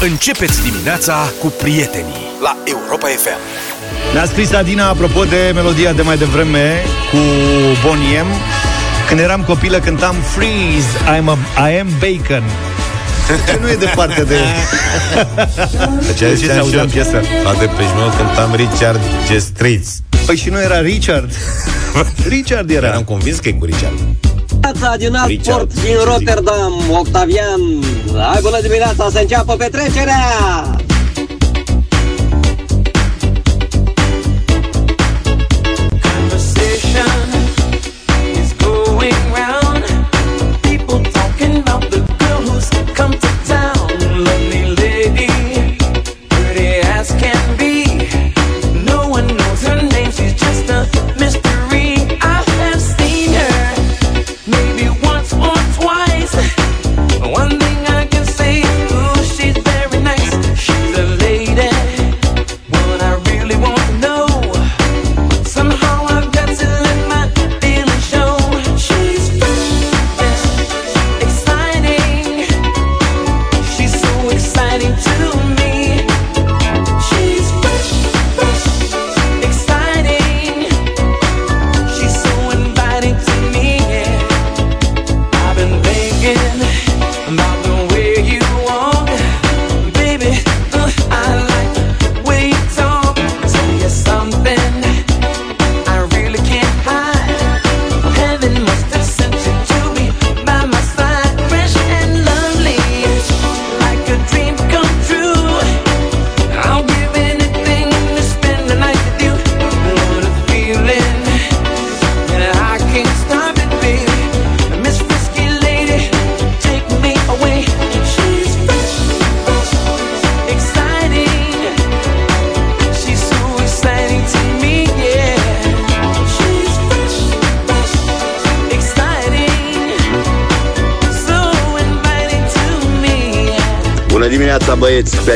Începeți dimineața cu prietenii la Europa FM. Ne-a scris Adina apropo de melodia de mai devreme cu Boniem. Când eram copilă cântam Freeze, I'm a, I am bacon. Ce nu e departe de... Deci ce aia se ziceam și auzea eu în piesă. La Depeche Mode cântam Richard G. Straits. Păi și nu era Richard? Richard era. Eram convins că e cu Richard. Dimineața din Richard, Asport ce din zic? Rotterdam, Octavian. Hai bună dimineața să înceapă petrecerea!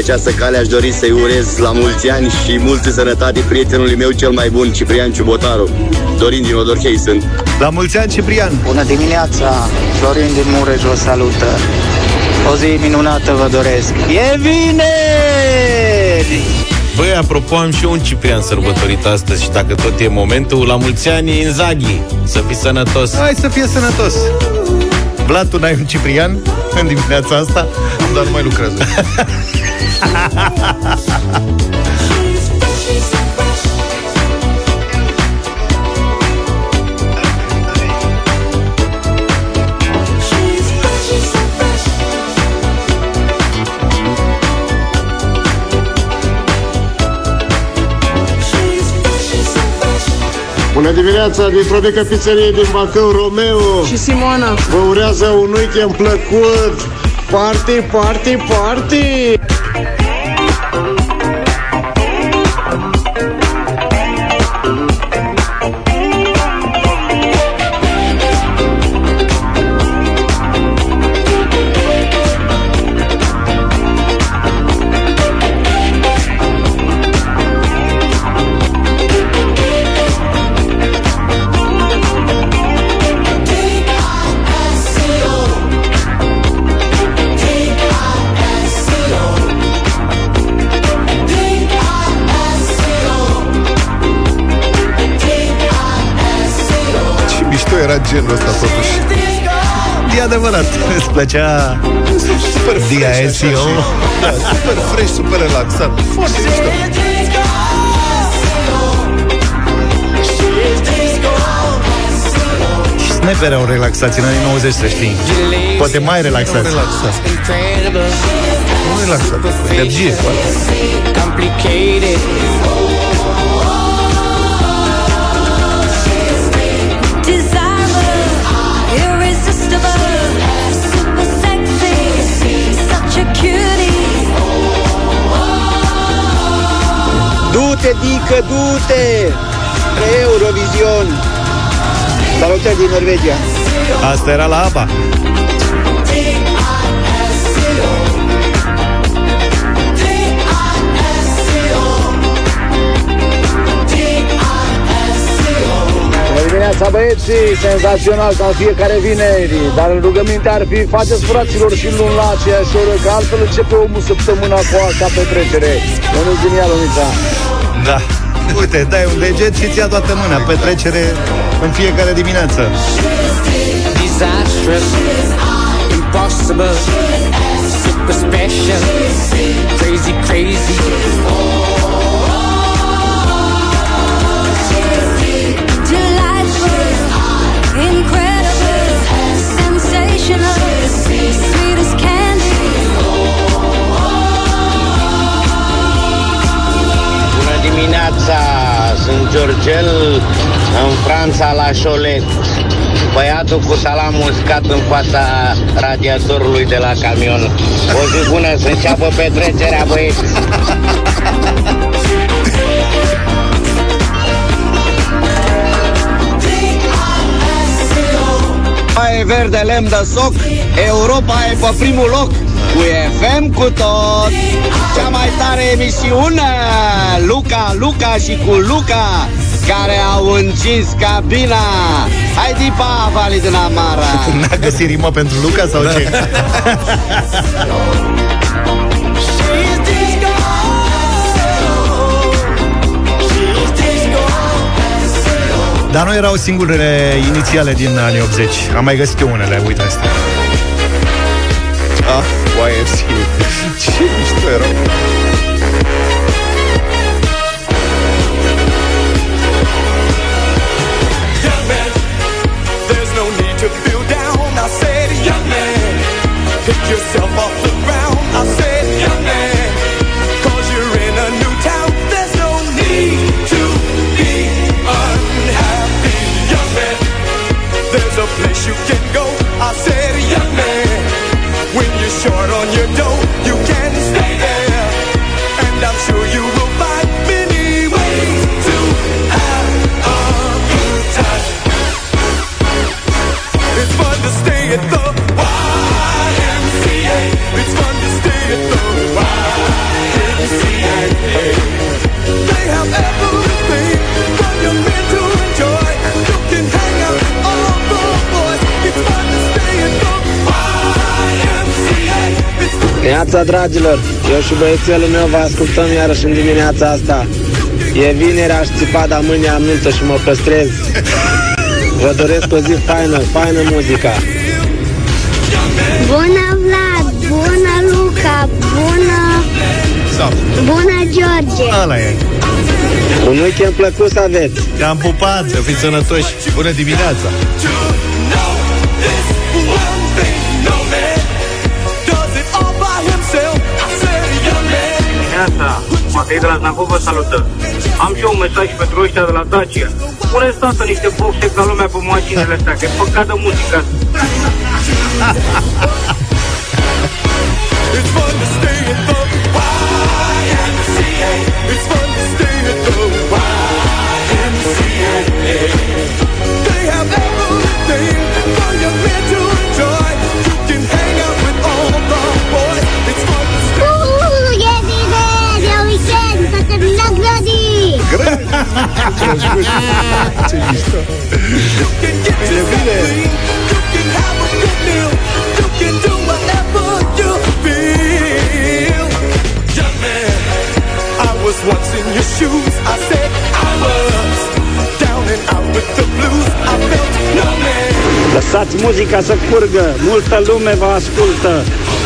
Această cale aș dori să-i urez la mulți ani și multă sănătate prietenului meu cel mai bun, Ciprian Ciubotaru. Dorin din Odorhei sunt. La mulți ani, Ciprian! Bună dimineața! Florin din Mureș vă salută. O zi minunată vă doresc. E vineri! Băi, apropo, am și eu un Ciprian sărbătorit astăzi și dacă tot e momentul, la mulți ani Inzaghi. Să fii sănătos. Hai să fie sănătos! Vlad, tu n-ai un Ciprian în dimineața asta? Dar nu mai lucrează. Bună dimineața dintr-o mică pizzerie din Bacău, Romeo. Și Simona. Vă urează un weekend plăcut. Party, party, party! E adevărat, îți plăcea Super fresh așa DISCO? și- Da, super fresh, super relaxat. Foarte mișto. Și snapper erau relaxați în anii 90, să știi. Poate mai relaxați. Relaxat. Nu relaxat. Energie. poate. Du-te, Dică, du-te! Spre Eurovision! Salutări din Norvegia! Asta era la ABBA. Bună dimineața, băieți! băieții, senzațional ca în fiecare vineri Dar rugămintea ar fi, faceți fraților și luni la aceeași oră Că altfel începe omul săptămâna cu alta petrecere Ionuț din Ialonița Da. Uite, dai un deget și ți-a toată mâna. Petrecere în fiecare dimineață. disastrous, impossible, super special, crazy, crazy. Delightful, dimineața, sunt Georgel în Franța la Cholet. Băiatul cu salam uscat în fața radiatorului de la camion. O zi bună să înceapă petrecerea, băieți. Mai e verde lemn de soc Europa e pe primul loc Cu FM cu tot Cea mai tare emisiune Luca, Luca și cu Luca Care au încins cabina Hai dipa, Vali din Amara N-a găsit rimă pentru Luca sau ce? Dar nu erau singurele inițiale din anii 80. Am mai găsit eu unele, uite astea. Ah, YFC. Ce mișto erau. Young man, there's no need to feel down. I said, young man, pick yourself fun Neața, dragilor, eu și băiețelul meu vă ascultăm iarăși în dimineața asta. E vineri, aș țipa, dar mâine am nuntă și mă păstrez. Vă doresc o zi faină, faină muzica. Bună Vlad, bună Luca, bună, bună George. Ăla e. Un weekend plăcut să aveți. Te-am pupat, să fiți sănătoși. Bună dimineața. Dimineața, Matei de la Znacov vă salută. Am și eu un mesaj pentru ăștia de la Dacia. Puneți tată niște boxe ca lumea pe mașinile astea, că e păcat de muzică. It's feel. Young man, I was once in your shoes. I said I was down and out with the blues. I felt no man. Lăsați muzica să curgă, multă lume vă ascultă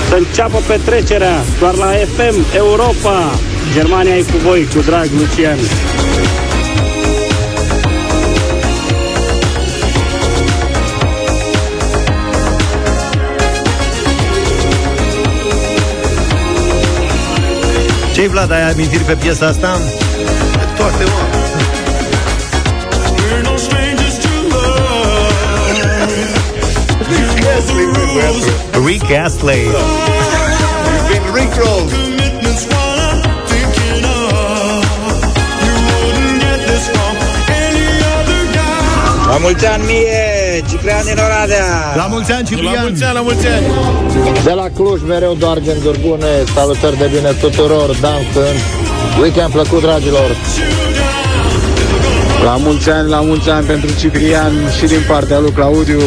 Să înceapă petrecerea, doar la FM Europa Germania e cu voi, cu drag Lucian Ce-i, Vlad, ai amintiri pe piesa asta? Toate, mă. We're no strangers to love. Astley, bă, băiatul. Rick Astley. You've been rickrolled. Commitment's what I'm thinking of. You wouldn't get this from any other guy. La mulți ani mie, Ciprian din Oradea La mulți ani, Ciprian. La mulți ani, la mulți ani. De la Cluj, mereu doar gânduri bune Salutări de bine tuturor, Dan sunt Weekend plăcut, dragilor La mulți ani, la mulți ani pentru Ciprian și din partea lui Claudiu.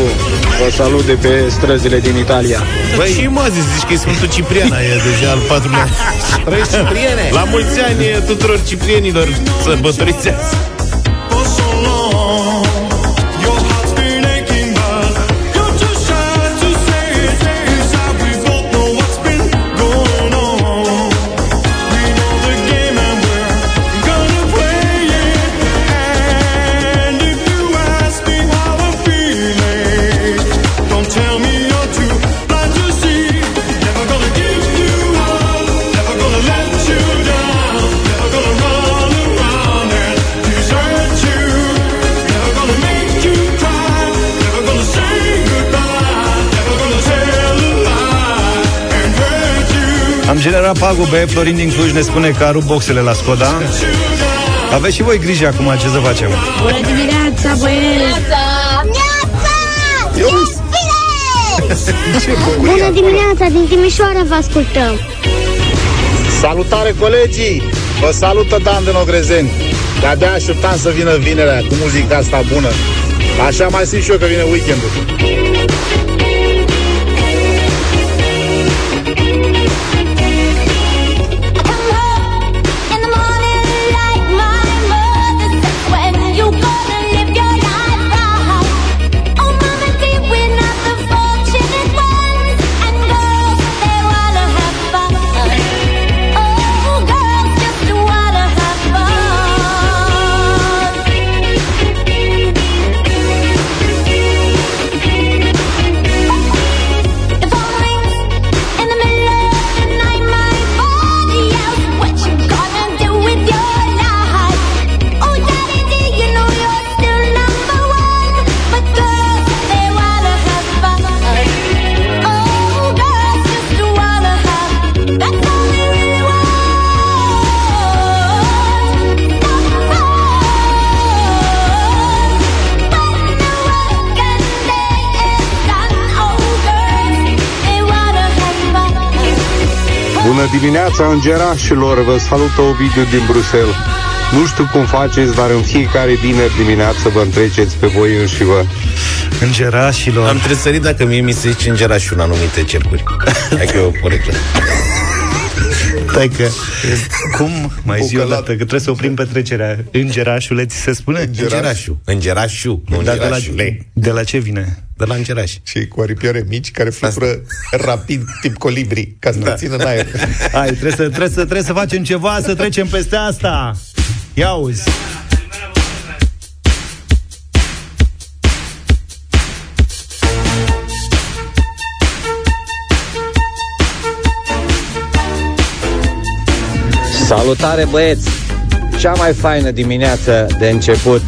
Vă salut de pe străzile din Italia. Băi, și mă zici, zici că e Sfântul Ciprian, e deja al patrulea. Trăiești, Cipriene! La mulți ani tuturor ciprienilor sărbătoriți azi. Am generat pagube, Florin din Cluj ne spune că a rupt boxele la Skoda Aveți și voi grijă acum ce să facem Bună dimineața, băieți! Bună dimineața, din Timișoara vă ascultăm! Salutare colegii! Vă salută Dan din Ogrezeni. De-abia așteptam să vină vinerea cu muzica asta bună. Așa mai simt și eu că vine weekendul. Dimineața, îngerașilor! Vă salută Ovidiu din Bruxelles. Nu știu cum faceți, dar în fiecare vineri dimineață vă întreceți pe voi înși vă. Îngerașilor. Am tresărit dacă mie mi se zice îngerașul în anumite cercuri. Hai că e o poreclă. Stai că, cum mai zi o dată, că trebuie să oprim petrecerea Îngerașule, ți se spune? Îngerașul. Îngerașul, nu Dar de la, îngerașule. de la ce vine? De la îngeraș. Și cu aripioare mici care flutură rapid, tip colibri, ca să da. țină în aer. Hai, trebuie să, trebuie, să, trebuie să facem ceva, să trecem peste asta. Ia uzi. Salutare băieți! Cea mai faină dimineață de început,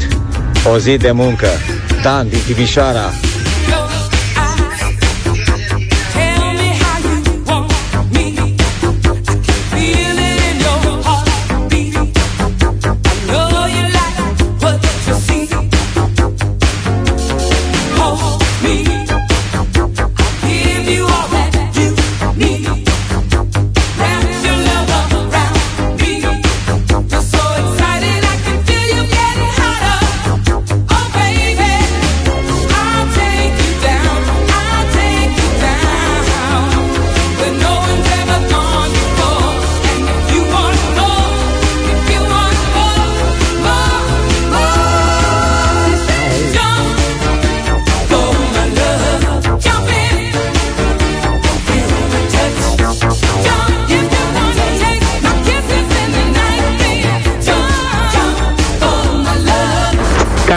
o zi de muncă. Dan din Timișoara.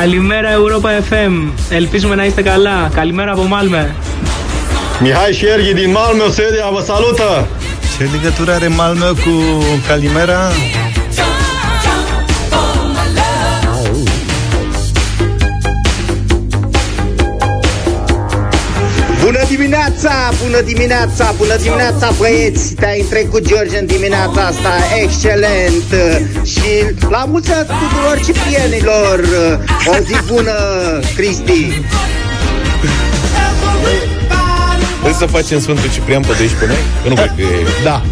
Καλημέρα, Ευρώπα FM. Ελπίζουμε να είστε καλά. Καλημέρα από Μάλμε. Μιχάη, χέρι τη Μάλμε, ο Σέντε, από σαλούτα. Σε λίγα τουράρε, Μάλμε. Καλημέρα. Dimineața, bună dimineața, bună dimineața băieți. Te-ai întrecut George în dimineața asta, excelent. Și la mulți ani tuturor ciprienilor O zi bună, Cristi. Vrei să facem Sfântul Ciprian pe 12 noi? Că nu cred că e... Da.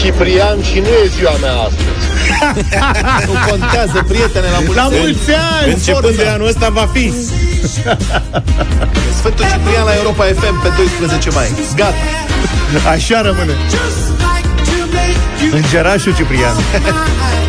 Ciprian și nu e ziua mea astăzi. nu contează, prietene, la mulți La ani. mulți ani, Începând forța! de anul ăsta va fi. Sfântul Ciprian la Europa FM pe 12 mai. Gata. Așa rămâne. Îngerașul Ciprian.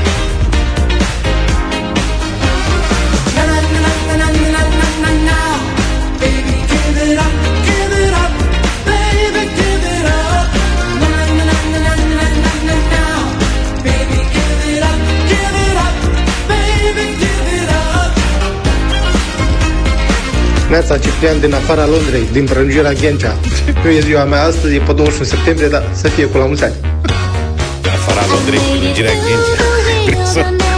Neața Ciprian din afara Londrei, din prelungirea Ghencea. Nu e ziua mea astăzi, e pe 21 septembrie, dar să fie cu la mulți ani. Afara Londrei, prelungirea Ghencea.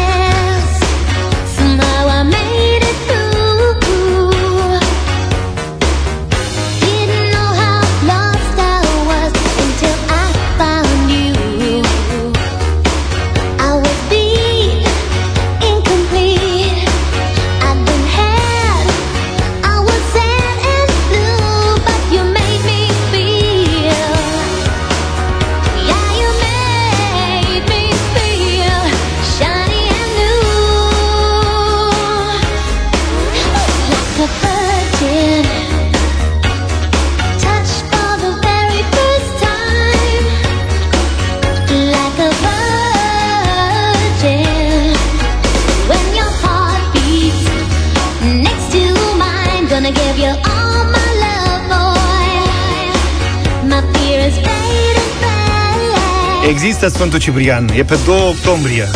Există Sfântul Ciprian. E pe 2 octombrie.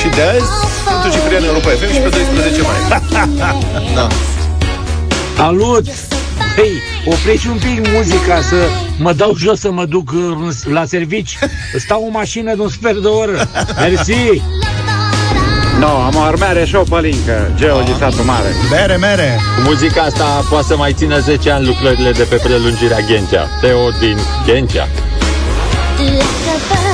Și de azi, Sfântul Ciprian Europa FM și pe 12 mai. da. Salut! Hei, opreți un pic muzica să mă dau jos să mă duc uh, la servici. Stau în mașină de un sfert de oră. Mersi! No, am o armare șopalincă, Geo din satul mare. Mere, mere. Cu muzica asta poate să mai țină 10 ani lucrările de pe prelungirea Ghencea. Teo din Ghencea. Like a virgin,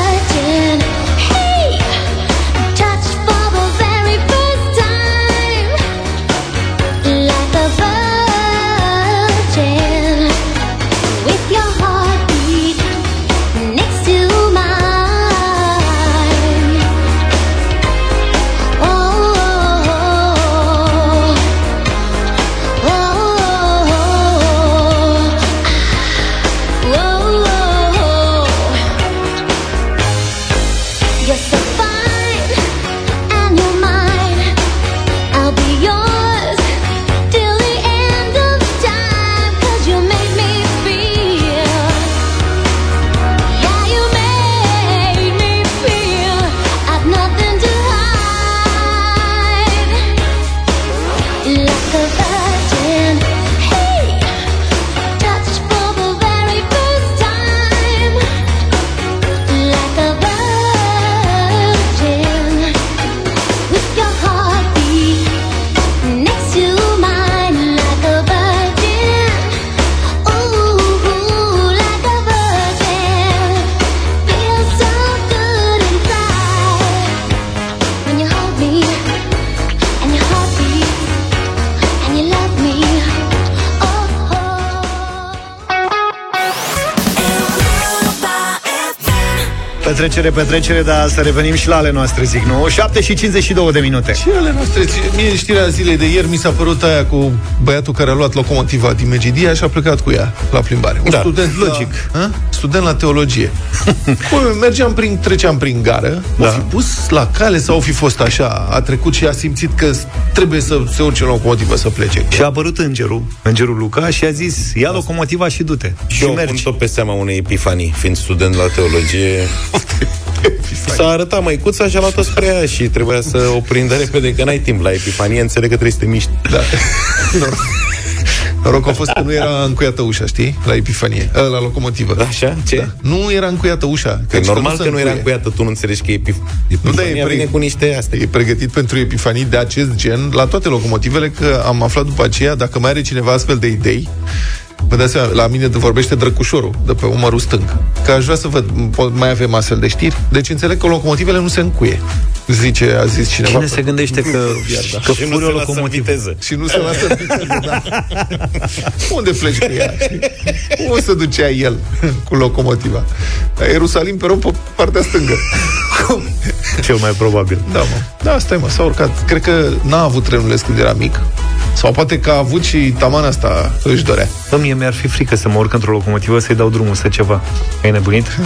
Petrecere, petrecere, dar să revenim și la ale noastre, zic, nu? 7 și 52 de minute. Și ale noastre, mie știrea zilei de ieri mi s-a părut aia cu băiatul care a luat locomotiva din Megidia și a plecat cu ea la plimbare. Un Da, student logic. La, a? Student la teologie. Bă, mergeam prin, treceam prin gară, da. o fi pus la cale sau o fi fost așa, a trecut și a simțit că trebuie să se urce în locomotivă să plece. Și a apărut îngerul, îngerul Luca, și a zis, ia locomotiva și du-te. Și eu pun tot pe seama unei epifanii, fiind student la teologie. S-a arătat măicuța și a luat-o spre ea și trebuia să o prindă repede, că n-ai timp la epifanie, înțeleg că trebuie să te miști. Da. Noroc a fost că nu era încuiată ușa, știi? La Epifanie, ă, la locomotivă. Așa? Ce? Da. Nu era încuiată ușa. Că Deci normal se că nu era încuie. încuiată, tu nu înțelegi că e epif... Nu, dar e, Epifania vine cu niște astea. e pregătit pentru epifanii de acest gen la toate locomotivele, că am aflat după aceea, dacă mai are cineva astfel de idei, Vă dați seama, la mine vorbește drăcușorul de pe umărul stâng. Că aș vrea să văd, po- mai avem astfel de știri. Deci înțeleg că locomotivele nu se încuie. Zice, a zis cineva. Cine se gândește că, Iar da. că Și nu furi o se lasă în locomotivă? viteză. Și nu se lasă în viteză, da. Unde pleci cu ea? știi? Unde se ducea el cu locomotiva? La Ierusalim pe rom pe partea stângă. Cel mai probabil. Da, mă. Da, stai, mă, s-a urcat. Cred că n-a avut trenul când era mic. Sau poate că a avut și taman asta își dorea. Bă, mie mi-ar fi frică să mă urc într-o locomotivă să-i dau drumul să ceva. Ai nebunit?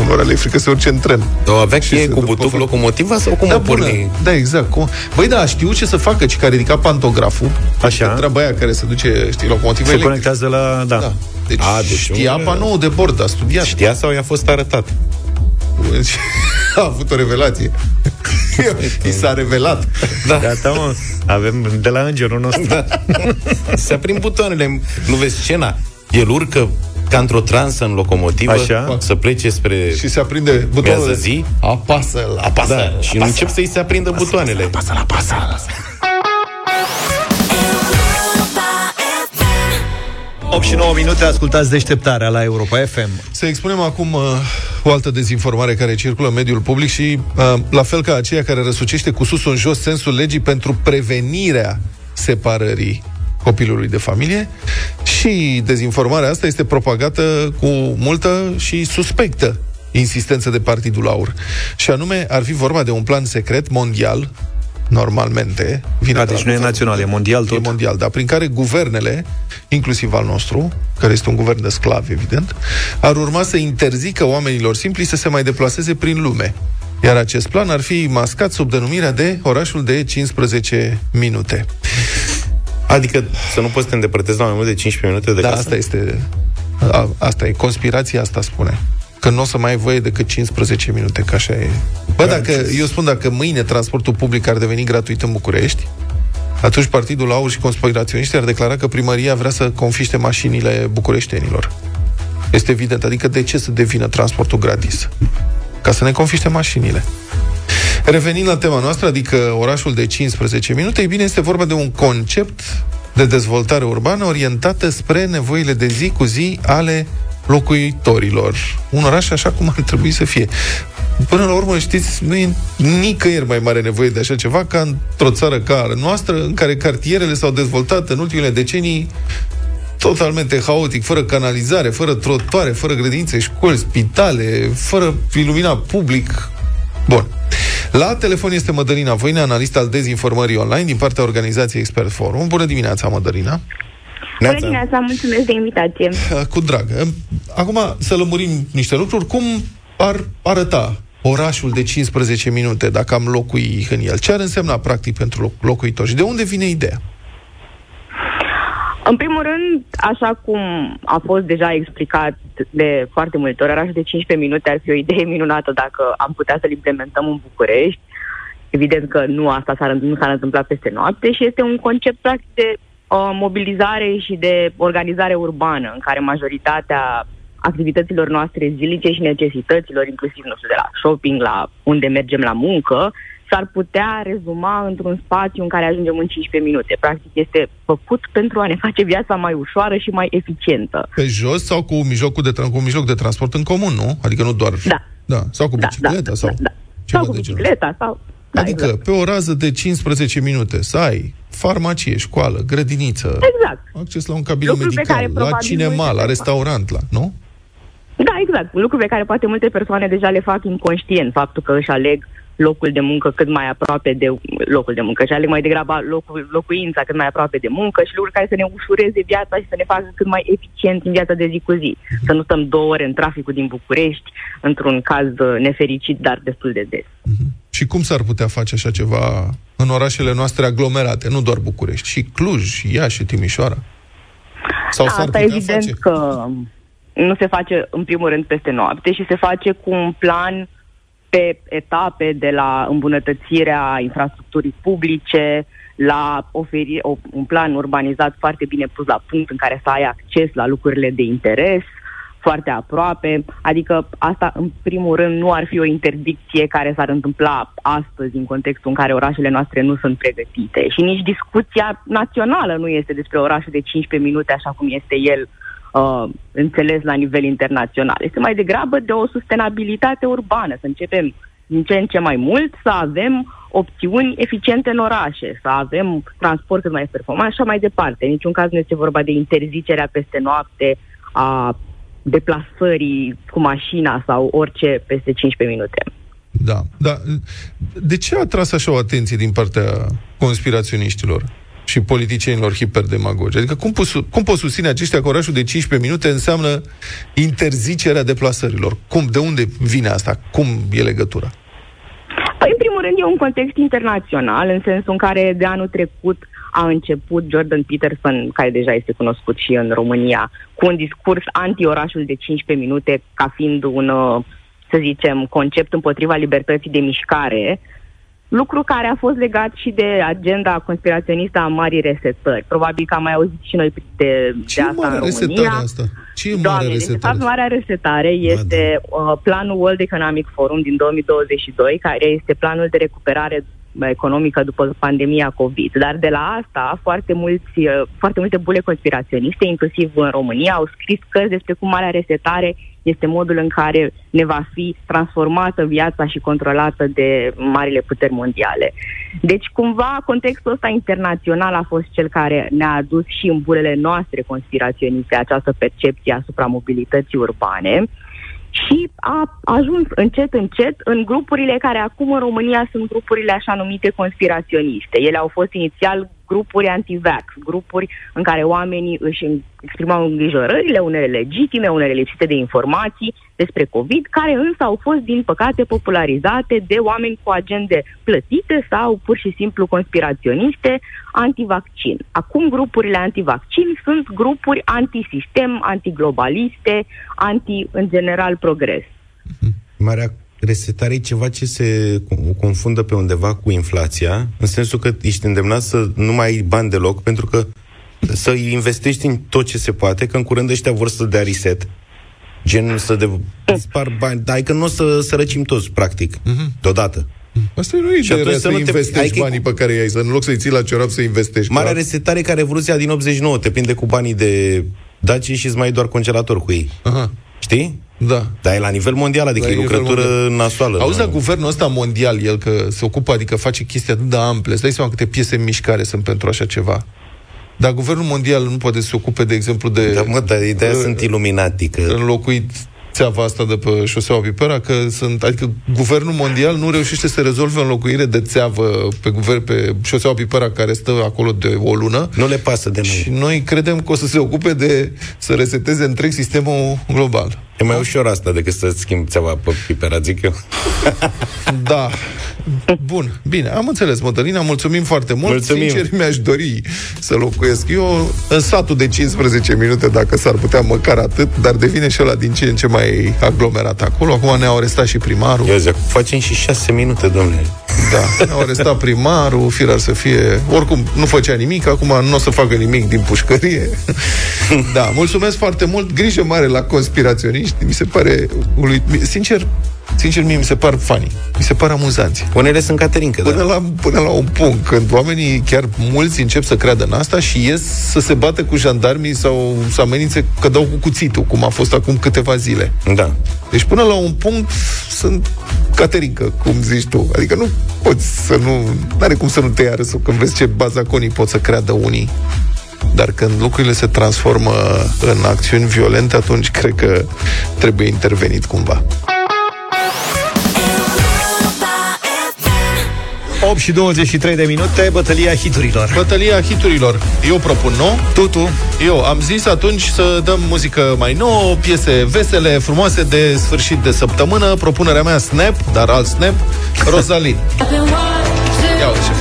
Unora le e frică să urce în tren. O avea cheie se cu duc pe butuc fac. locomotiva sau cum da, o porni? Da, exact. Cum... Băi, da, știu ce să facă, ci că a ridicat pantograful. Așa. Treaba aia care se duce, știi, locomotiva Se electrică. conectează la... Da. Da. Deci, A, deci știa un- panoul de bord, a studiat. Știa sau i-a fost arătat? Deci, a avut o revelație. I s-a revelat. Da. Gata, mă. Avem de la îngerul nostru. Da. Se aprind butoanele. Nu vezi scena? El urcă ca într-o transă în locomotivă Așa. să plece spre Și se aprinde miază butonul. zi. Apasă, apasă. Da, și încep să-i se aprindă butoanele. Apasă, apasă. apasă. 8 și 9 minute, ascultați deșteptarea la Europa FM. Să expunem acum uh, o altă dezinformare care circulă în mediul public și, uh, la fel ca aceea care răsucește cu sus în jos sensul legii pentru prevenirea separării copilului de familie și dezinformarea asta este propagată cu multă și suspectă insistență de Partidul Aur. Și anume, ar fi vorba de un plan secret mondial normalmente. Vine Da, de la deci nu e guvern. național, e mondial E tot. mondial, dar prin care guvernele, inclusiv al nostru, care este un guvern de sclavi, evident, ar urma să interzică oamenilor simpli să se mai deplaseze prin lume. Iar acest plan ar fi mascat sub denumirea de orașul de 15 minute. Adică să nu poți să te îndepărtezi la mai mult de 15 minute de Dar casă? asta este a, asta e, conspirația asta spune. Că nu o să mai ai voie decât 15 minute, că așa e. Bă, dacă, eu spun, dacă mâine transportul public ar deveni gratuit în București, atunci Partidul Aur și conspiraționiștii ar declara că primăria vrea să confiște mașinile bucureștenilor. Este evident. Adică de ce să devină transportul gratis? Ca să ne confiște mașinile. Revenind la tema noastră, adică orașul de 15 minute, ei bine, este vorba de un concept de dezvoltare urbană orientată spre nevoile de zi cu zi ale locuitorilor. Un oraș așa cum ar trebui să fie. Până la urmă, știți, nu e nicăieri mai mare nevoie de așa ceva ca într-o țară ca a noastră, în care cartierele s-au dezvoltat în ultimele decenii totalmente haotic, fără canalizare, fără trotuare, fără grădinițe, școli, spitale, fără iluminat public. Bun. La telefon este Mădălina Voine, analist al dezinformării online din partea organizației Expert Forum. Bună dimineața, Mădălina! Bună dimineața, mulțumesc de invitație. Cu drag. Acum să lămurim niște lucruri. Cum ar arăta orașul de 15 minute dacă am locui în el? Ce ar însemna practic pentru loc- locuitori? Și de unde vine ideea? În primul rând, așa cum a fost deja explicat de foarte multe ori, orașul de 15 minute ar fi o idee minunată dacă am putea să-l implementăm în București. Evident că nu asta s-ar, nu s-ar întâmpla peste noapte și este un concept practic de uh, mobilizare și de organizare urbană, în care majoritatea activităților noastre zilnice și necesităților, inclusiv, nu știu, de la shopping, la unde mergem la muncă, s-ar putea rezuma într-un spațiu în care ajungem în 15 minute. Practic este făcut pentru a ne face viața mai ușoară și mai eficientă. Pe jos sau cu mijlocul de, tran- cu un mijloc de transport în comun, nu? Adică nu doar... Da. Da. Sau cu Da, bicicleta da, sau... da. Ceva sau cu de genul. bicicleta, sau... Da, adică exact. pe o rază de 15 minute să ai farmacie, școală, grădiniță, Exact. acces la un cabinet Lucruri pe medical, care la probabil cinema, multe la persoane- restaurant, la, nu? Da, exact. Lucruri pe care poate multe persoane deja le fac inconștient. Faptul că își aleg locul de muncă cât mai aproape de locul de muncă. Și aleg mai degrabă locul, locuința cât mai aproape de muncă și lucruri care să ne ușureze viața și să ne facă cât mai eficient în viața de zi cu zi. Să nu stăm două ore în traficul din București, într-un caz uh, nefericit, dar destul de des. Și cum s-ar putea face așa ceva în orașele noastre aglomerate, nu doar București, și Cluj, Iași, Timișoara? Sau Da, s-ar asta putea evident face? că nu se face în primul rând peste noapte și se face cu un plan pe etape de la îmbunătățirea infrastructurii publice, la oferi o, un plan urbanizat foarte bine pus la punct în care să ai acces la lucrurile de interes, foarte aproape, adică asta în primul rând nu ar fi o interdicție care s-ar întâmpla astăzi în contextul în care orașele noastre nu sunt pregătite și nici discuția națională nu este despre orașul de 15 minute așa cum este el uh, înțeles la nivel internațional. Este mai degrabă de o sustenabilitate urbană, să începem din ce în ce mai mult să avem opțiuni eficiente în orașe, să avem transport cât mai performant și așa mai departe. În niciun caz nu este vorba de interzicerea peste noapte a deplasării cu mașina sau orice peste 15 minute. Da, da. De ce a tras așa o atenție din partea conspiraționiștilor și politicienilor hiperdemagogi? Adică cum, poți, cum poți susține aceștia că orașul de 15 minute înseamnă interzicerea deplasărilor? Cum, de unde vine asta? Cum e legătura? Păi, în primul rând, e un context internațional, în sensul în care de anul trecut a început Jordan Peterson, care deja este cunoscut și în România, cu un discurs anti-orașul de 15 minute, ca fiind un, uh, să zicem, concept împotriva libertății de mișcare, lucru care a fost legat și de agenda conspiraționistă a Marii Resetări. Probabil că am mai auzit și noi de, Ce de e asta marea în resetare România. asta? Ce e Doamne, marea deci, de resetare? fapt, Marea Resetare este uh, planul World Economic Forum din 2022, care este planul de recuperare economică după pandemia COVID. Dar de la asta, foarte, mulți, uh, foarte multe bule conspiraționiste, inclusiv în România, au scris cărți despre cum Marea Resetare este modul în care ne va fi transformată viața și controlată de marile puteri mondiale. Deci, cumva, contextul ăsta internațional a fost cel care ne-a adus și în bulele noastre conspiraționiste această percepție asupra mobilității urbane și a ajuns încet, încet în grupurile care acum în România sunt grupurile așa numite conspiraționiste. Ele au fost inițial grupuri anti-vax, grupuri în care oamenii își exprimau îngrijorările, unele legitime, unele lipsite de informații despre COVID, care însă au fost, din păcate, popularizate de oameni cu agende plătite sau pur și simplu conspiraționiste anti-vaccin. Acum grupurile anti-vaccin sunt grupuri anti-sistem, anti-globaliste, anti, în general, progres. Marea resetare e ceva ce se confundă pe undeva cu inflația, în sensul că ești îndemnat să nu mai ai bani deloc, pentru că să investești în tot ce se poate, că în curând ăștia vor să dea reset, gen să de, dispar bani, dar că nu o să sărăcim toți, practic, deodată. Asta nu e Și atunci ideea să să nu te- investești adică- banii pe care i-ai, să în loc să-i ții la ciorap să investești. Marea că- resetare ca revoluția din 89, te prinde cu banii de Daci și îți mai ai doar congelator cu ei. Aha. Știi? Da. Dar e la nivel mondial, adică La e nivel lucrătură mondial. nasoală. Auzi, nu? la guvernul ăsta mondial, el că se ocupă, adică face chestii atât de ample, îți dai seama câte piese în mișcare sunt pentru așa ceva. Dar guvernul mondial nu poate să se ocupe, de exemplu, de... Da, mă, dar ideea sunt iluminati, că... Înlocuit țeava asta de pe șoseaua Pipera, că sunt, adică guvernul mondial nu reușește să rezolve înlocuire de țeavă pe, guvern, pe șoseaua Pipera care stă acolo de o lună. Nu le pasă de noi. Și noi credem că o să se ocupe de să reseteze întreg sistemul global. E mai ușor asta decât să-ți schimbi țeava pe pipera, zic eu. Da. Bun, bine, am înțeles, Mădălina, mulțumim foarte mult. Mulțumim. Sincer, mi-aș dori să locuiesc eu în satul de 15 minute, dacă s-ar putea măcar atât, dar devine și ăla din ce în ce mai aglomerat acolo. Acum ne-au arestat și primarul. Eu zic, facem și 6 minute, domnule. Da, ne-au arestat primarul, firar să fie... Oricum, nu făcea nimic, acum nu o să facă nimic din pușcărie. Da, mulțumesc foarte mult, grijă mare la conspiraționiști, mi se pare... uluit- Sincer, sincer, mie mi se par funny, mi se par amuzanți. Unele sunt caterincă, Până da. la, până la un punct, când oamenii, chiar mulți, încep să creadă în asta și ies să se bată cu jandarmii sau să amenințe că dau cu cuțitul, cum a fost acum câteva zile. Da. Deci până la un punct sunt caterincă, cum zici tu. Adică nu poți să nu... N-are cum să nu te ia râsul când vezi ce bazaconii pot să creadă unii. Dar când lucrurile se transformă în acțiuni violente, atunci cred că trebuie intervenit cumva. 8 și 23 de minute, bătălia hiturilor. Bătălia hiturilor. Eu propun, nu? Tu, tu. Eu am zis atunci să dăm muzică mai nouă, piese vesele, frumoase de sfârșit de săptămână. Propunerea mea Snap, dar alt Snap, Rosalin. Ia uite ce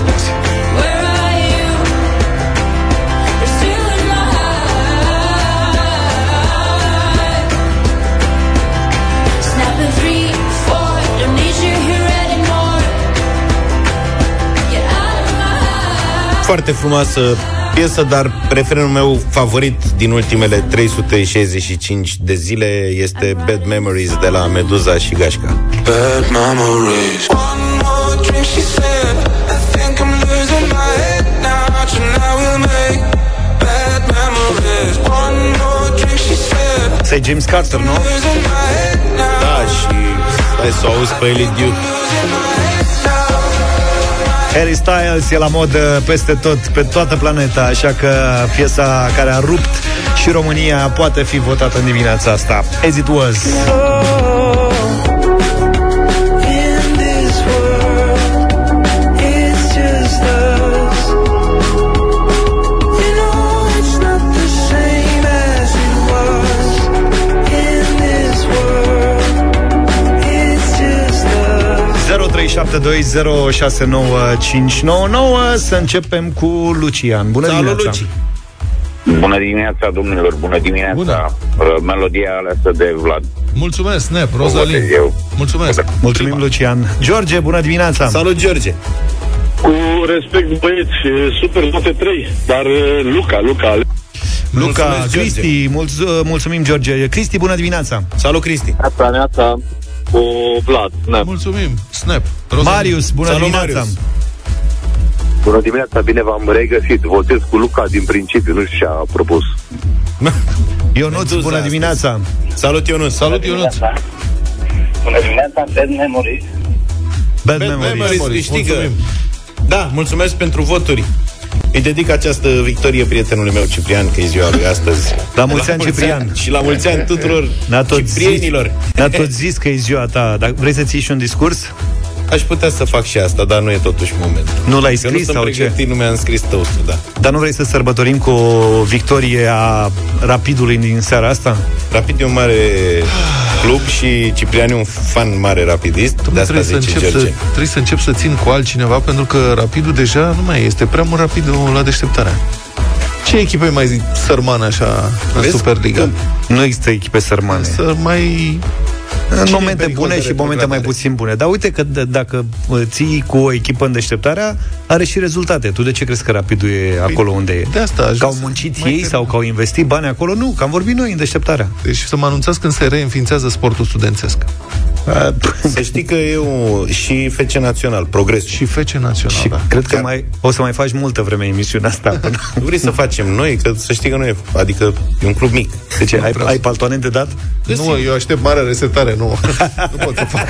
Foarte frumoasă piesă, dar refrenul meu favorit din ultimele 365 de zile este Bad Memories de la Meduza și Gașca. Bad memories. One more drink, she said. I think I'm losing my head now. Tonight we'll make bad memories. One more drink, she said. Să James Carter, nu? Losing my head now. Da, și hai să o auzi pe Ellie Duke. Harry Styles e la modă peste tot, pe toată planeta, așa că piesa care a rupt și România poate fi votată în dimineața asta. As it was. In 0372069599 Să începem cu Lucian. Bună Salut, dimineața! Luci! Bună dimineața, domnilor, bună dimineața bună. Melodia aleasă de Vlad Mulțumesc, Snap, O Rosalin. votez eu. Mulțumesc. Mulțumim, Lucian. George, bună dimineața! Salut, George! Cu respect, băieți, super note 3, dar uh, Luca, Luca, ale- Luca, Mulțumesc, George. Cristi, mulț- mulțumim, George. Cristi, bună dimineața! Salut, Cristi! Neața, neața, cu Vlad, Snap. Mulțumim, Snap. Marius, bună Salut, dimineața! Marius. Bună dimineața, bine v-am regăsit. Votez cu Luca din principiu, nu știu ce a propus. Ionuț, Meduza bună astăzi. dimineața! Salut, Ionuț! Salut, Ionuț. Bună dimineața, Bad Memories. Bad, Bad Memories. Memories câștigă. Mulțumim. Da, mulțumesc pentru voturi. Îi dedic această victorie prietenului meu, Ciprian, că e ziua lui astăzi. La mulți ani, Ciprian. Și la mulți ani tuturor Ne-a tot zis, ciprienilor. ne-a tot zis că e ziua ta. Dar vrei să ții și un discurs? Aș putea să fac și asta, dar nu e totuși momentul. Nu l-ai Că nu scris sunt sau ce? pregătit, nu mi-am scris toastul, da. Dar nu vrei să sărbătorim cu o victorie a Rapidului din seara asta? Rapid e un mare club și Ciprian e un fan mare rapidist, de asta trebuie, să zice încep să, George. trebuie să încep să țin cu altcineva Pentru că Rapidul deja nu mai este Prea mult Rapidul la deșteptarea Ce echipe mai zic sărmană așa În Vezi? Superliga? Nu există echipe sărmane. Să mai... În Cine e momente pericol bune de și momente mai retrogradare? puțin bune. Dar uite că d- dacă uh, ții cu o echipă în deșteptarea, are și rezultate. Tu de ce crezi că Rapidul e acolo unde e? De asta aș Că au vrea să muncit mai ei termin. sau că au investit bani acolo? Nu, că am vorbit noi în deșteptarea. Deci să mă anunțați când se reînființează sportul studențesc Să știi că e un, și FC Național, progres. Și FC Național, Și da. cred că mai, o să mai faci multă vreme emisiunea asta. Până... Nu vrei să facem noi, că să știi că nu e, adică e un club mic. De ce? Ai, vreau ai să- paltoane de dat? Nu, eu aștept marea resetare, nu Nu pot să fac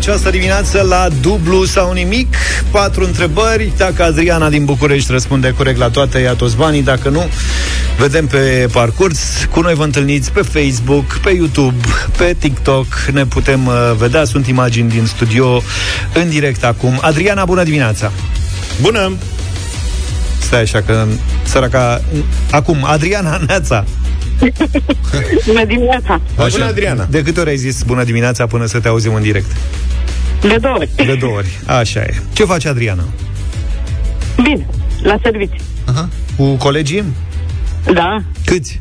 această dimineață la dublu sau nimic. Patru întrebări. Dacă Adriana din București răspunde corect la toate, ia toți banii. Dacă nu, vedem pe parcurs. Cu noi vă întâlniți pe Facebook, pe YouTube, pe TikTok. Ne putem uh, vedea. Sunt imagini din studio în direct acum. Adriana, bună dimineața! Bună! Stai așa că săraca... Acum, Adriana Neața. Bună dimineața! Bună, Adriana! De câte ori ai zis bună dimineața până să te auzim în direct? De două ori. De două ori. Așa e. Ce face Adriana? Bine, la serviciu. Aha. Cu colegii? Da, Câți?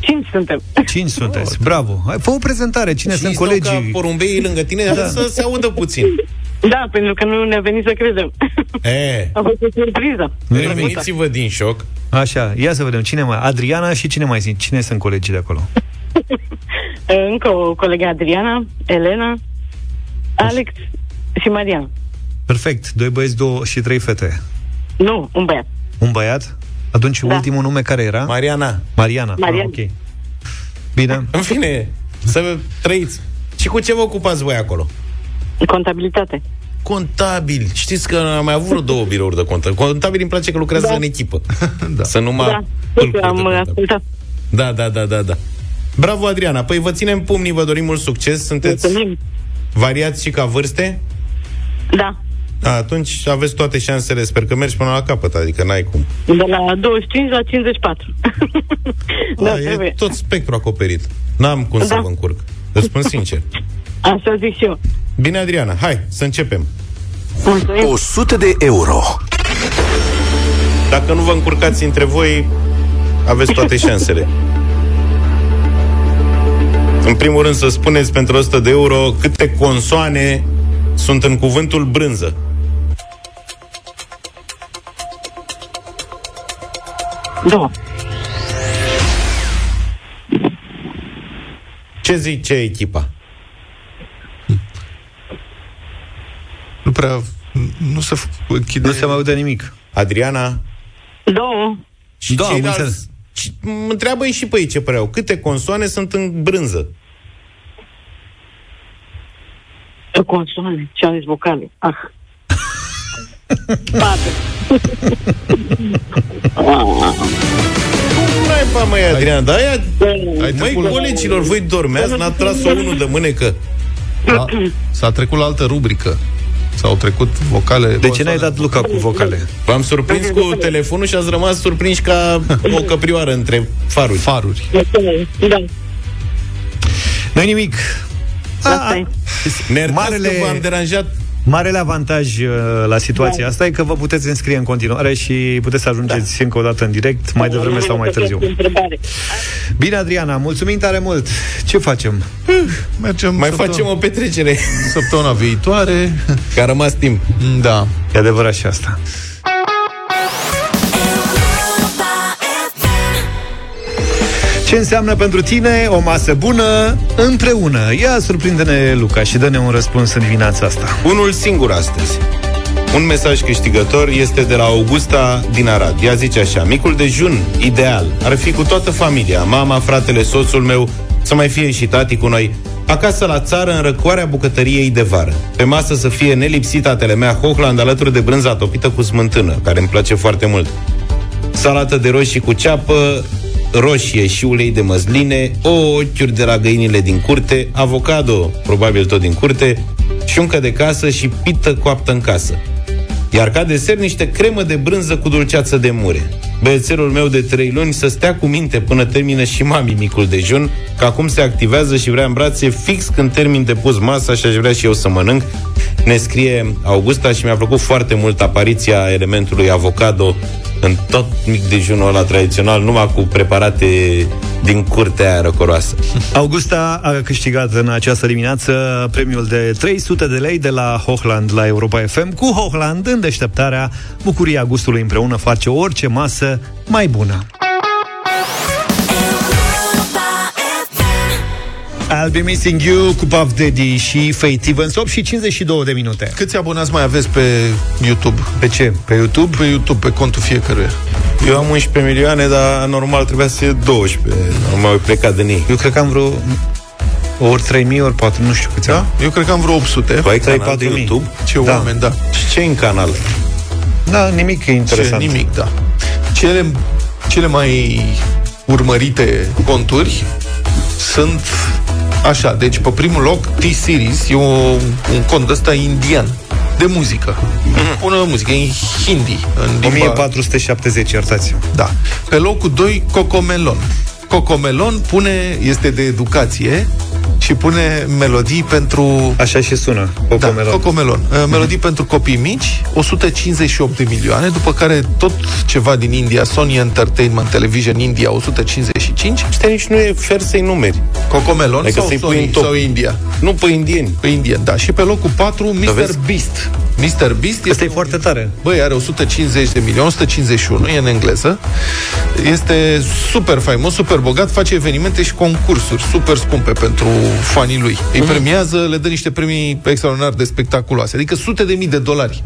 cinci suntem. Cinci sunteți. Bravo. Hai, fă o prezentare. Cine Și sunt stau colegii? ca porumbeii lângă tine da. să se audă puțin. Da, pentru că nu ne-a venit să credem. E, A fost o surpriză. reveniți-vă din șoc. Așa, ia să vedem. Cine mai? Adriana și cine mai sunt? Cine sunt colegii de acolo? Încă o colegă Adriana, Elena, Alex și Mariana. Perfect. Doi băieți, două și trei fete. Nu, un băiat. Un băiat? Atunci da. ultimul nume care era? Mariana. Mariana. Mariana. Ah, ok. Bine. În fine, să trăiți. Și cu ce vă ocupați voi acolo? Contabilitate. Contabil. Știți că am mai avut vreo două birouri de contabil. Contabil îmi place că lucrează Da. în echipă. da. Să nu mă Da, pâlcuri de am contabil. ascultat. Da, da, da, da, da. Bravo, Adriana. Păi vă ținem pumnii, vă dorim mult succes. Sunteți Mulțumim. Variați și ca vârste? Da, A, atunci aveți toate șansele. Sper că mergi până la capăt, adică n-ai cum. de la 25 la 54. da, A, e trebuie. tot spectru acoperit. N-am cum să Da. vă încurc. Îți spun sincer. Așa zic și eu. Bine, Adriana, hai să începem. Mulțumim. 100 de euro. Dacă nu vă încurcați între voi, aveți toate șansele. În primul rând să spuneți pentru 100 de euro câte consoane sunt în cuvântul brânză. Două. Ce zice echipa? Nu prea... Nu se închide... Nu se mai aude nimic. Adriana? Două. Și Da, am ceilalți- înțeles. Și întreabă-i și pe ei ce păreau. Câte consoane sunt în brânză? Consoane. Ce am zis vocale. Ah. Patru. Cum naiba, măi, Adriana? Da, aia... Ai Măi, trecut la- colegilor, voi dormeați? N-a tras-o unul de mânecă? A, s-a trecut la altă rubrică. S-au trecut vocale... De ce n-ai dat Luca cu vocale? V-am surprins cu telefonul și ați rămas surprinși ca o căprioară între faruri. Faruri. Da. Nu nimic. Asta e. Ne iertați Marele- că v-am deranjat. Marele avantaj uh, la situația asta e că vă puteți înscrie în continuare și puteți să ajungeți da. încă o dată în direct, mai devreme sau mai târziu. Întrebare. Bine, Adriana, mulțumim tare mult. Ce facem? Mergem Mai săptămâna- facem o petrecere. Săptămâna viitoare. Că a rămas timp. Da. E adevărat și asta. Ce înseamnă pentru tine o masă bună împreună? Ia surprinde-ne, Luca, și dă-ne un răspuns în dimineața asta. Unul singur astăzi. Un mesaj câștigător este de la Augusta din Arad. Ea zice așa, micul dejun ideal ar fi cu toată familia, mama, fratele, soțul meu, să mai fie și tati cu noi, acasă la țară în răcoarea bucătăriei de vară. Pe masă să fie nelipsit tatele mea Hochland alături de brânza topită cu smântână, care îmi place foarte mult. Salată de roșii cu ceapă, roșie și ulei de măsline, ouă ochiuri de la găinile din curte, avocado, probabil tot din curte, șuncă de casă și pită coaptă în casă. Iar ca desert niște cremă de brânză cu dulceață de mure. Băiețelul meu de trei luni să stea cu minte până termină și mami micul dejun, că acum se activează și vrea în brațe fix când termin de pus masa și aș vrea și eu să mănânc. Ne scrie Augusta și mi-a plăcut foarte mult apariția elementului avocado în tot mic dejunul ăla tradițional, numai cu preparate din curtea aia răcoroasă. Augusta a câștigat în această dimineață premiul de 300 de lei de la Hochland la Europa FM. Cu Hochland, în deșteptarea, bucuria gustului împreună face orice masă mai bună. I'll be missing you cu Puff Daddy și Faith Evans 8 și 52 de minute. Câți abonați mai aveți pe YouTube? Pe ce? Pe YouTube? Pe YouTube, pe contul fiecăruia. Eu am 11 milioane, dar normal trebuia să fie 12. Nu mai plecat de ei. Eu cred că am vreo Ori 3000, ori 4, nu știu câți Da? am. Eu cred că am vreo 800. Tu ai Trei, canal de patru mii. YouTube? Ce Da. oameni, da. Și ce în canal? Da, nimic e interesant. Ce, nimic, da. Cele, cele mai urmărite conturi sunt așa, deci pe primul loc T-Series e o, un cont ăsta indian de muzică. Bună muzică, e în hindi. În limba... 1470, iertați Da. Pe locul 2, Cocomelon. Cocomelon pune, este de educație și pune melodii pentru... Așa și sună, Da, Cocomelon. Cocomelon. Uh, Melodii pentru copii mici, 158 de milioane, după care tot ceva din India, Sony Entertainment Television India, 155. Ăștia nici nu e fer să-i numeri. Cocomelon Adică sau, să-i pui Sony, în top. sau India? Nu pe indieni. Pe India, da. Și pe locul 4, Mr. vezi? Beast. Mr. Beast Asta e foarte tare. Băi, are 150 de milioane, 151, e în engleză. Este super faimos, super bogat, face evenimente și concursuri super scumpe pentru fanii lui. Îi premiază, le dă niște premii extraordinar de spectaculoase, adică sute de mii de dolari.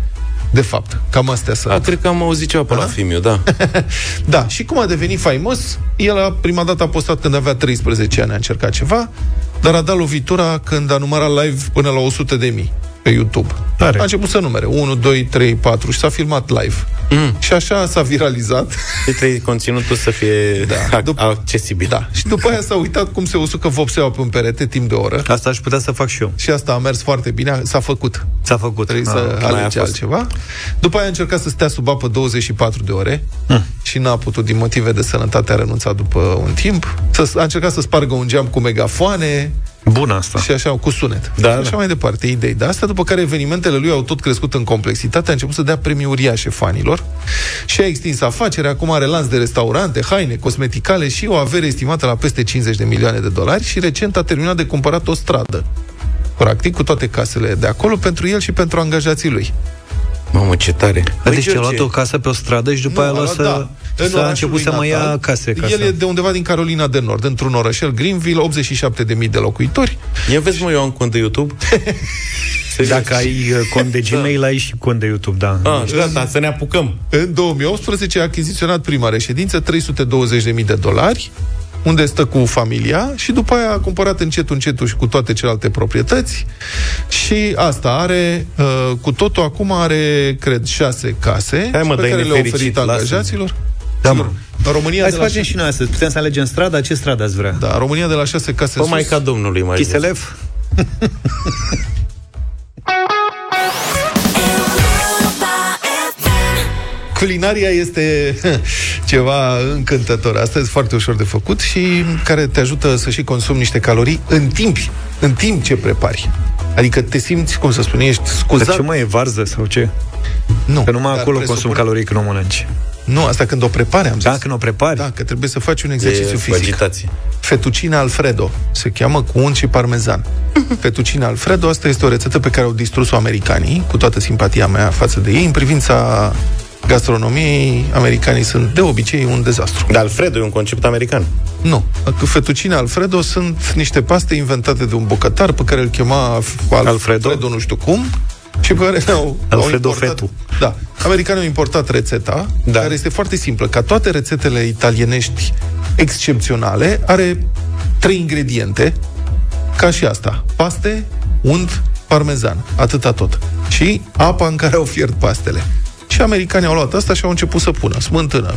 De fapt, cam astea sunt. A, cred că am auzit ceva pe la Fimiu, da. Da, și cum a devenit faimos? El a, prima dată a postat când avea 13 ani, a încercat ceva, dar a dat lovitura când a numărat live până la 100 de mii pe YouTube. Tare. A început să numere 1, 2, 3, 4 și s-a filmat live. Mm. Și așa s-a viralizat. Și trebuie conținutul să fie Da. ac- accesibil. Da. Și după aia s-a uitat cum se usucă vopseaua pe un perete timp de o oră. Asta aș putea să fac și eu. Și asta a mers foarte bine, s-a făcut. S-a făcut. Trebuie Ah, să mai a alege fost. altceva. După aia a încercat să stea sub apă 24 de ore Hmm. și n-a putut, din motive de sănătate, a renunțat după un timp. Să, a încercat să spargă un geam cu megafoane Bun asta. și așa, cu sunet. Da, și așa da. mai departe, idei de astea, după care evenimentele lui au tot crescut în complexitate, a început să dea premii uriașe fanilor și a extins afacerea, acum are lanț de restaurante, haine, cosmeticale și o avere estimată la peste 50 de milioane de dolari și recent a terminat de cumpărat o stradă practic, cu toate casele de acolo, pentru el și pentru angajații lui. Mamă, ce tare. Da, deci a luat o casă pe o stradă și după aia a luat să, În să a orașul început lui să mai ia natal. case. Ca El să... e de undeva din Carolina de Nord, într-un orășel, Greenville, 87.000 de locuitori. Ia vezi, mă, eu am cont de YouTube. Dacă ai uh, cont de Gmail, ai și cont de YouTube, da. Ah, gata, să ne apucăm. În 2018 a achiziționat prima reședință, 320.000 de dolari, unde stă cu familia și după aia a cumpărat încetul încetul și cu toate celelalte proprietăți și asta are, uh, cu totul acum are, cred, șase case Hai, mă, pe dai care le-a nefericit, oferit lasă-mă. angajaților. Da, mă. În România Hai de să la facem și noi astăzi. Putem să alegem strada? Ce stradă ați vrea? Da, România de la șase case Pă, sus. mai ca domnului, mai jos. Chiselev? Culinaria este ceva încântător. Astăzi foarte ușor de făcut și care te ajută să și consumi niște calorii în timp, în timp ce prepari. Adică te simți, cum să spun, ești Dar scuzat. ce mai e varză sau ce? Nu. Că numai dar acolo presupune- consum calorii când o mănânci. Nu, asta când o prepari, am zis. Da, când o prepari? Da, că trebuie să faci un E exercițiu cu fizic. agitație. Fettuccine Alfredo. Se cheamă cu unt și parmezan. Fettuccine Alfredo, asta este o rețetă pe care au distrus-o americanii, cu toată simpatia mea față de ei. În privința gastronomiei, americanii sunt de obicei un dezastru. Dar Alfredo e un concept american. Nu. Fettuccine Alfredo sunt niște paste inventate de un bucătar pe care îl chema Alfredo, Alfredo nu știu cum, și pe care au, Alfredo au importat, Fetu. Da. Americanii au importat rețeta, da. care este foarte simplă. Ca toate rețetele italienești excepționale, are trei ingrediente, ca și asta. Paste, unt, parmezan. Atâta tot. Și apa în care au fiert pastele. Și americanii au luat asta și au început să pună smântână,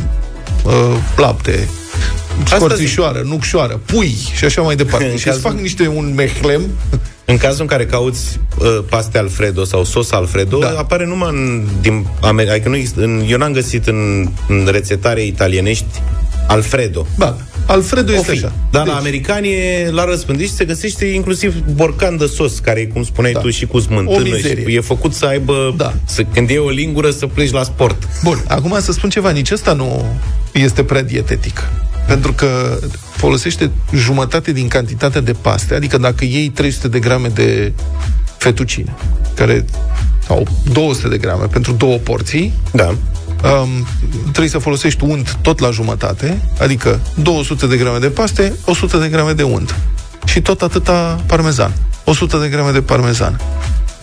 uh, lapte, scorțișoară, nucșoară, pui și așa mai departe. În și cazul- îți fac niște un mehlem În cazul în care cauți uh, paste Alfredo sau sos Alfredo, da. apare numai în, din America. Adică nu există, în, eu n-am găsit în, în rețetare italienești Alfredo. Da, Alfredo O este fi. așa. Dar la americani e la răspândit și se găsește inclusiv borcan de sos, care, cum spuneai Da. tu, și cu O smântână. mizerie. Și e făcut să aibă, Da. să, când e o lingură, să pleci la sport. Bun, acum să spun ceva, nici ăsta nu este prea dietetic. Pentru că folosește jumătate din cantitatea de paste, adică dacă iei 300 de grame de fettuccine, care sau 200 de grame pentru două porții, Da. um, trebuie să folosești unt tot la jumătate, adică 200 de grame de paste, 100 de grame de unt. Și tot atâta parmezan. 100 de grame de parmezan.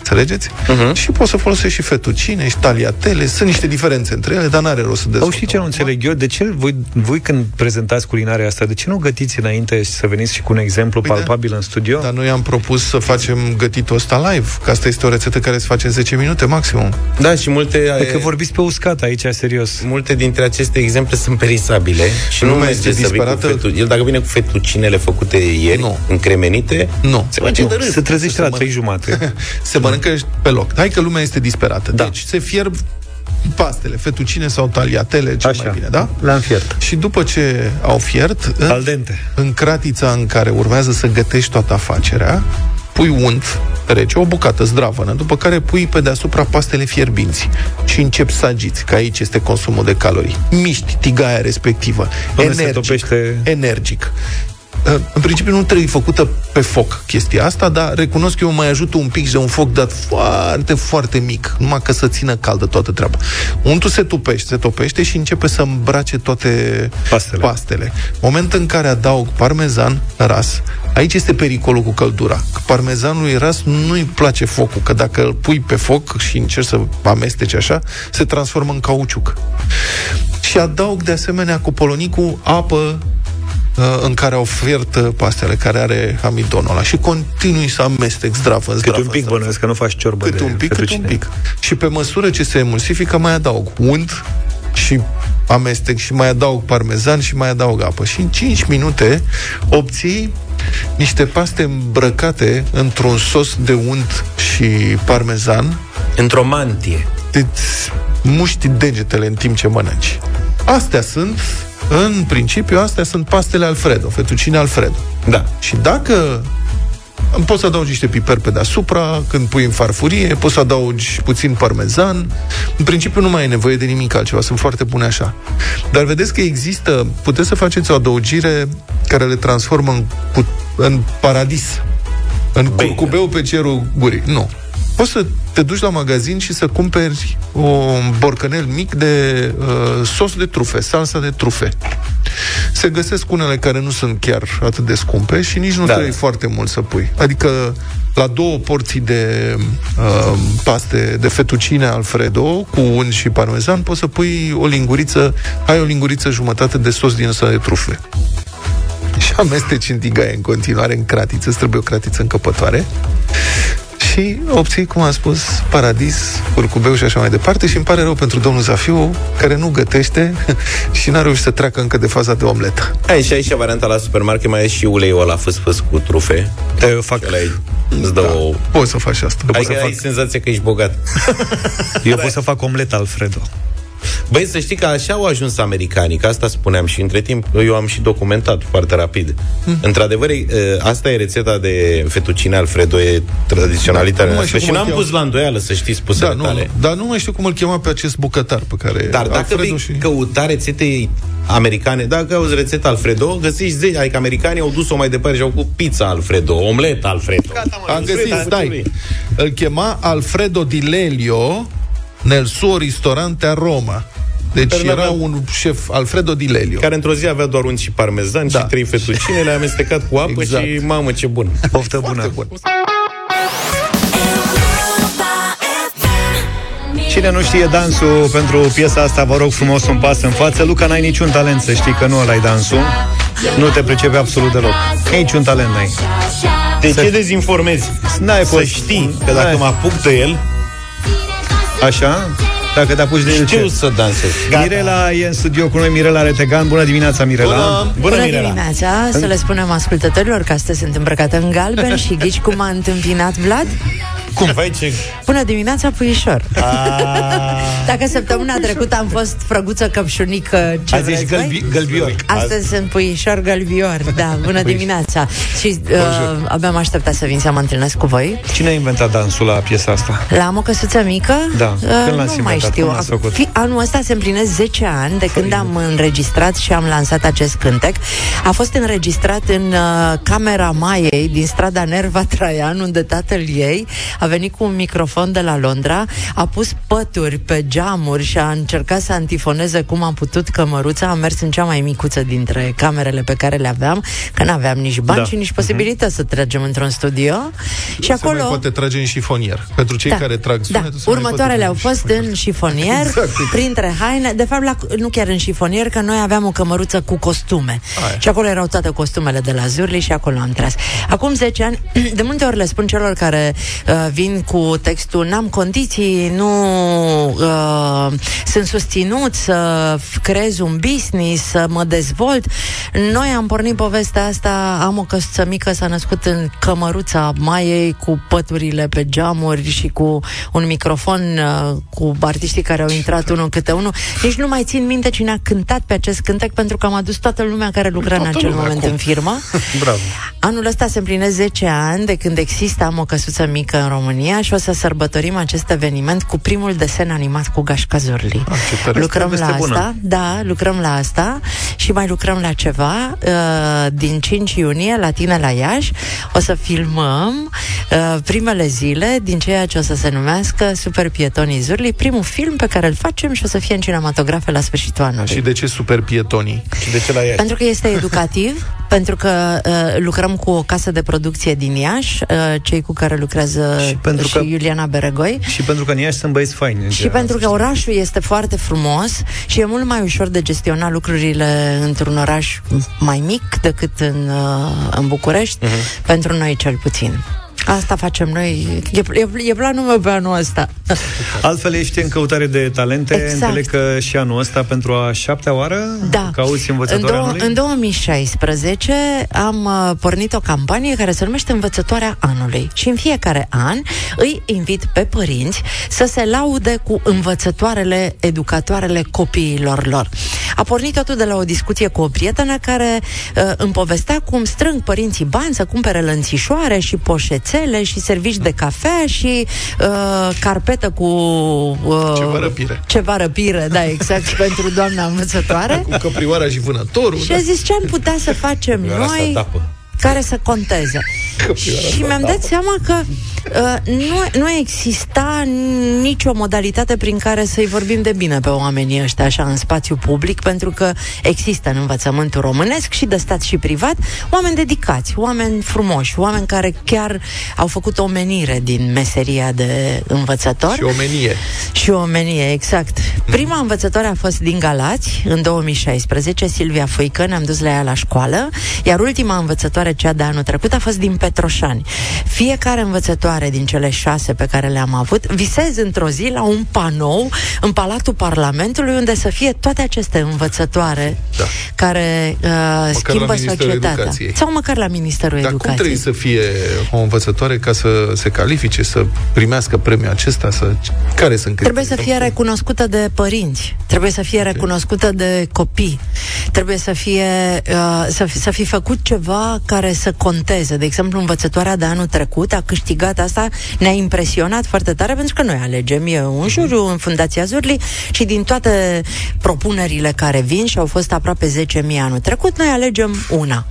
Înțelegeți? Mhm. Și poți să folosești și fettuccine și tagliatelle, sunt niște diferențe între ele, dar n-are rost să Au dezvoltăm. știți ce nu înțeleg eu? De ce voi, voi când prezentați culinarea asta, de ce nu gătiți înainte și să veniți și cu un exemplu Păi da. palpabil în studio? Dar noi am propus să facem gătitul ăsta live, că asta este o rețetă care se face în 10 minute maximum. Da, și multe... Adică vorbiți pe uscat aici, serios. Multe dintre aceste exemple sunt perisabile și nu, Lumea merge este să vii cu disperată. fetu... El dacă vine cu fetucinele făcute ieri, Nu. încremenite, Nu. se face Nu. de râs. Se trezește la mănâncă. trei jumate. se mănâncă pe loc. Hai că lumea este disperată. Da. Deci se fierb pastele, fettuccine sau tagliatele, cel Așa. mai bine, da? Le-am fiert. Și după ce au fiert, în, Al dente. în cratița în care urmează să gătești toată afacerea, pui unt rece, o bucată zdravănă, după care pui pe deasupra pastele fierbinți și începi să agiți, că aici este consumul de calorii. Miști tigaia respectivă, Până se energic, topește- energic. Uh, În principiu nu trebuie făcută pe foc chestia asta, dar recunosc că eu mai ajută un pic de un foc dat foarte, foarte mic, numai că să țină caldă toată treaba. Untul se tupește, se topește și începe să îmbrace toate Pastele. pastele. Moment în care adaug parmezan ras, aici este pericolul cu căldura. Că parmezanului ras nu-i place focul, că dacă îl pui pe foc și încerci să amesteci așa, se transformă în cauciuc. Și adaug de asemenea cu polonicul apă uh, în care au fiert uh, pastele, care are amidonul ăla și continui să amestec zdravă în Câte zdravă. un pic bănuiesc că nu faci ciorbă Cât de un pic, cât un fettuccine. pic. Și pe măsură ce se emulsifică, mai adaug unt și amestec și mai adaug parmezan și mai adaug apă. Și în 5 minute obții niște paste îmbrăcate într-un sos de unt și parmezan Într-o mantie. îți muști degetele în timp ce mănânci. Astea sunt, în principiu, astea sunt pastele Alfredo, fettuccine Alfredo. Da. Și dacă poți să adaugi niște piper pe deasupra, când pui în farfurie, poți să adaugi puțin parmezan. În principiu nu mai e nevoie de nimic altceva, sunt foarte bune așa. Dar vedeți că există, puteți să faceți o adăugire care le transformă în, cu- în paradis. În curcubeu pe cerul gurii. Nu. Poți să te duci la magazin și să cumperi un borcanel mic de uh, sos de trufe, salsa de trufe. Se găsesc unele care nu sunt chiar atât de scumpe și nici nu Da. da. trebuie foarte mult să pui. Adică la două porții de uh, paste de fettuccine Alfredo cu unt și parmezan poți să pui o linguriță, ai o linguriță jumătate de sos din ăsta de trufe. Și amesteci în tigaie în continuare în cratiță, îți trebuie o cratiță încăpătoare și obții, cum am spus, paradis, curcubeu și așa mai departe și îmi pare rău pentru domnul Zafiu, care nu gătește și n-a reușit să treacă încă de faza de omletă. Ai și aici varianta la supermarket, mai e și uleiul ăla fâs-fâs cu trufe. Da, eu fac... Ăla e- îți dă o... Poți să faci asta. Adică să ai fac- senzația că ești bogat. Eu pot să fac omlet Alfredo. Băi, să știi că așa au ajuns americanii, că asta spuneam și între timp eu am și documentat foarte rapid. Hmm. Într-adevăr, e, asta e rețeta de fettuccine Alfredo, e tradiționalitatea Nu mai noastră știu și cum n-am îl pus la îndoială, să știți, spusele Da, nu, tale. dar nu mai știu cum îl chema pe acest bucătar pe care... Dar dacă Alfredo vei și... căuta rețete americane, dacă auzi rețeta Alfredo, găsești zeci, adică americanii au dus-o mai departe și au făcut pizza Alfredo, omlet Alfredo. Gata, mă, Am găsit, stai. Îl chema Alfredo Di Lelio nel suo ristorante a Roma. Deci Care era n-avea- un șef, Alfredo Di Lelio. Care într-o zi avea doar unt și parmezan Da. și trei fettuccine, le-a amestecat cu apă Exact. și mamă ce bun. Poftă bună. Bun. Cine nu știe dansul pentru piesa asta, vă rog frumos un pas în față. Luca, n-ai niciun talent, să știi că nu ăla dansul. Nu te pricepe absolut deloc. Niciun talent n-ai. De Să- ce dezinformezi? N-ai Să fost- știi că dacă N-ai. mă apuc de el, Așa? Dacă te apuci de el știu ce? să dansez. Mirela e în studio cu noi, Mirela Retegan. Bună dimineața, Mirela. Bună, Bună Mirela. dimineața, să le spunem ascultătorilor că astăzi sunt îmbrăcată în galben și ghici cum a întâmpinat Vlad? Cum vai ce... Bună dimineața, puișor! Ah. Dacă săptămâna trecută am fost frăguță căpșunică, ce Azi ești vreți voi? gălbi, gălbior. Astăzi sunt puișor gălbior, da, bună dimineața Și uh, abia am așteptat să vin să mă întâlnesc cu voi Cine a inventat dansul la piesa asta? La am o căsuță mică Da. uh, Când l-ați Nu mai inventat? Știu Cum l-ați făcut? Fi, Anul ăsta se împlinesc 10 ani De când am înregistrat și am lansat acest cântec A fost înregistrat în uh, Camera Maiei Din strada Nerva Traian Unde tatăl ei a venit cu un microfon de la Londra, a pus pături pe geamuri și a încercat să antifoneze cum am putut cămăruța. Am mers în cea mai micuță dintre camerele pe care le aveam, că n-aveam nici bani Da. și nici posibilități să tragem într-un studio. Și Se mai acolo... poate trage în șifonier. Pentru cei Da, care trag da. sunetul, se mai Următoarele poate au fost în șifonier, Exact. printre haine. De fapt, la, nu chiar în șifonier, că noi aveam o cămăruță cu costume. Aia. Și acolo erau toate costumele de la Zurli și acolo am tras. Acum 10 ani, de multe ori le spun celor care uh, vin cu textul n-am condiții, nu uh, sunt susținut să f- creez un business, să mă dezvolt. Noi am pornit povestea asta, am o căsuță mică, s-a născut în cămăruța Maiei cu păturile pe geamuri și cu un microfon uh, cu artiștii care au intrat unul câte unul. Nici nu mai țin minte cine a cântat pe acest cântec pentru că am adus toată lumea care lucra în Toată acel lumea moment acum. în firmă. Bravo. Anul ăsta se împlinesc 10 ani de când există Am o căsuță mică în România și o să sărbătorim acest eveniment cu primul desen animat cu Gașca Zurli. Ah, ce tare. lucrăm Este la asta, bună. da, lucrăm la asta și mai lucrăm la ceva. Uh, din 5 iunie la tine la Iași o să filmăm uh, primele zile din ceea ce o să se numească Super Pietonii Zurli, primul film pe care îl facem și o să fie în cinematografe la sfârșitul anului. Și de ce super pietonii? Și de ce la Iași? Pentru că este educativ, pentru că uh, lucrăm cu o casă de producție din Iași, uh, cei cu care lucrează și, pentru și că- Iuliana Beregoi. Și pentru că în Iași sunt băieți faini. în Și general. pentru că orașul este foarte frumos și e mult mai ușor de gestiona lucrurile într-un oraș mai mic decât în, uh, în București, Mhm. uh-huh. pentru noi cel puțin. Asta facem noi. E, e, e planul meu pe anul ăsta. Altfel ești în căutare de talente. Exact. Înțeleg că și anul ăsta, pentru a șaptea oară, Da. cauți În, învățătoarea dou- anului? în 2016 am uh, pornit o campanie care se numește Învățătoarea Anului și în fiecare an îi invit pe părinți să se laude cu învățătoarele, educatoarele copiilor lor. A pornit totul de la o discuție cu o prietenă care uh, îmi povestea cum strâng părinții bani să cumpere lănțișoare și poșețele și servici de cafea și uh, carpetă cu... Uh, Ceva răpire. Ceva răpire, da, exact, pentru doamna învățătoare. Cu căprioara și vânătorul. Și a zis ce am putea să facem noi care să conteze. Și mi-am dat seama că uh, nu, nu exista nicio modalitate prin care să-i vorbim de bine pe oamenii ăștia așa în spațiu public, pentru că există în învățământul românesc și de stat și privat oameni dedicați, oameni frumoși, oameni care chiar au făcut o menire din meseria de învățător. Și omenie. Și omenie, exact. Prima învățătoare a fost din Galați, în 2016, Silvia Făică, ne-am dus la ea la școală, iar ultima învățătoare, cea de anul trecut, a fost din Petroșani. Fiecare învățătoare din cele șase pe care le-am avut, visez într-o zi la un panou în Palatul Parlamentului, unde să fie toate aceste învățătoare Da. care uh, schimbă Ministerul societatea. Educației. Sau măcar la Ministerul Dar cum Educației. trebuie să fie o învățătoare ca să se califice, să primească premiul acesta? Să... Care sunt Trebuie să criteriile? fie recunoscută de părinți, trebuie să fie recunoscută de copii, trebuie să fie uh, să, fi, să fi făcut ceva care să conteze. De exemplu, învățătoarea de anul trecut a câștigat asta, ne-a impresionat foarte tare pentru că noi alegem e un juriu în Fundația Zurli și din toate propunerile care vin și au fost aproape 10.000 anul trecut, noi alegem una.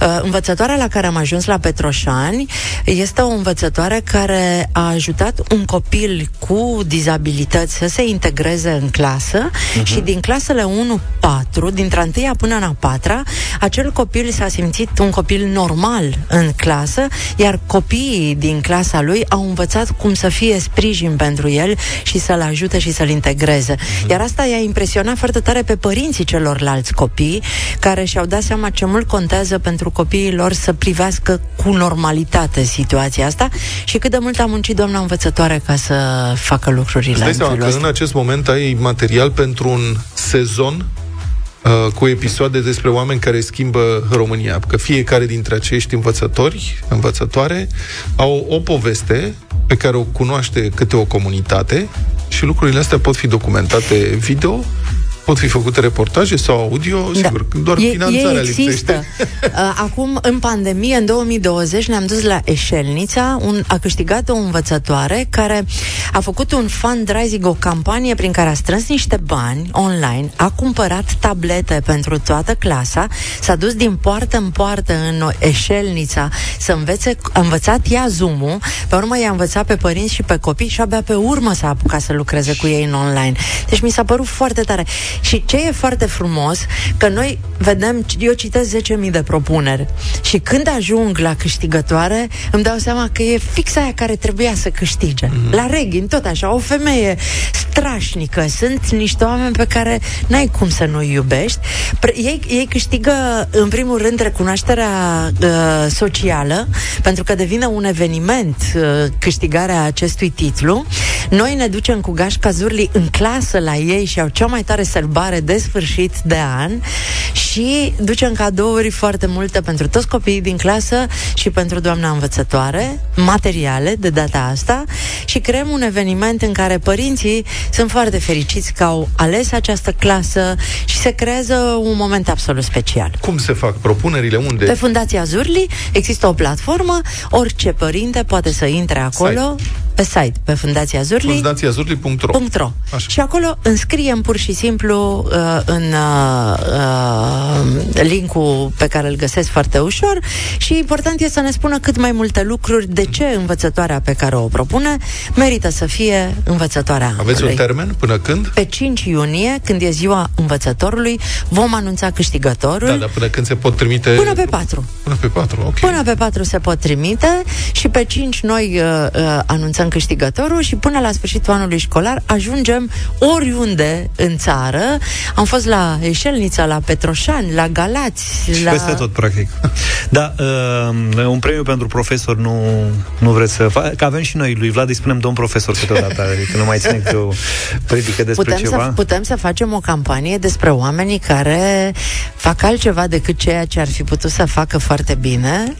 Uh, învățătoarea la care am ajuns la Petroșani este o învățătoare care a ajutat un copil cu dizabilități să se integreze în clasă uh-huh. și din clasele 1-4, dintre a întâia până la a patra, acel copil s-a simțit un copil normal în clasă, iar copiii din clasa lui au învățat cum să fie sprijin pentru el și să-l ajute și să-l integreze. Iar asta i-a impresionat foarte tare pe părinții celorlalți copii, care și-au dat seama ce mult contează pentru copiii lor să privească cu normalitate situația asta și cât de mult a muncit doamna învățătoare ca să facă lucrurile Îți dai în seama felul că ăsta. în acest moment ai material pentru un sezon uh, cu episoade despre oameni care schimbă România. Că fiecare dintre acești învățători, învățătoare, au o poveste pe care o cunoaște câte o comunitate și lucrurile astea pot fi documentate video Pot fi făcute reportaje sau audio, sigur, doar E- finanțarea e există. lipsește. Uh, Acum, în pandemie, în 2020, ne-am dus la Eșelnița, un, a câștigat o învățătoare care a făcut un fundraising, o campanie prin care a strâns niște bani online, a cumpărat tablete pentru toată clasa, s-a dus din poartă în poartă în Eșelnița să învețe, a învățat ea Zoom-ul, pe urmă i-a învățat pe părinți și pe copii și abia pe urmă s-a apucat să lucreze cu ei în online. Deci mi s-a părut foarte tare. Și ce e foarte frumos, că noi vedem, eu citesc 10.000 de propuneri și când ajung la câștigătoare, îmi dau seama că e fix aia care trebuia să câștige. Mm-hmm. La Reghin, tot așa, o femeie strașnică. Sunt niște oameni pe care n-ai cum să nu iubești. Pre- ei, ei câștigă, în primul rând, recunoașterea uh, socială, pentru că devine un eveniment uh, câștigarea acestui titlu. Noi ne ducem cu Gașca Zurli în clasă la ei și au cea mai tare sărbare de sfârșit de an și ducem cadouri foarte multe pentru toți copiii din clasă și pentru doamna învățătoare, materiale de data asta și creăm un eveniment în care părinții sunt foarte fericiți că au ales această clasă și se creează un moment absolut special. Cum se fac propunerile? Unde? Pe Fundația Zurli există o platformă, orice părinte poate să intre acolo pe site, pe Fundația Zurli. Fundațiazurli.ro .ro. Și acolo înscriem pur și simplu uh, în uh, uh, linkul pe care îl găsesc foarte ușor și important e să ne spună cât mai multe lucruri de ce învățătoarea pe care o propune merită să fie învățătoarea Aveți un anului. termen până când? Pe 5 iunie, când e ziua învățătorului, vom anunța câștigătorul. Da, dar până când se pot trimite... Până pe 4. Până pe 4, ok. Până pe 4 se pot trimite și pe 5 noi uh, uh, anunțăm câștigătorul și până la sfârșitul anului școlar ajungem oriunde în țară. Am fost la Eșelnița, la Petroșani, la Galați, Și la... peste tot, practic. Da, uh, un premiu pentru profesor nu, nu vreți să fac. Că avem și noi, lui Vlad îi spunem domn profesor câteodată, adică nu mai ține câte o predică despre Putem ceva. să, putem să facem o campanie despre oamenii care fac altceva decât ceea ce ar fi putut să facă foarte bine.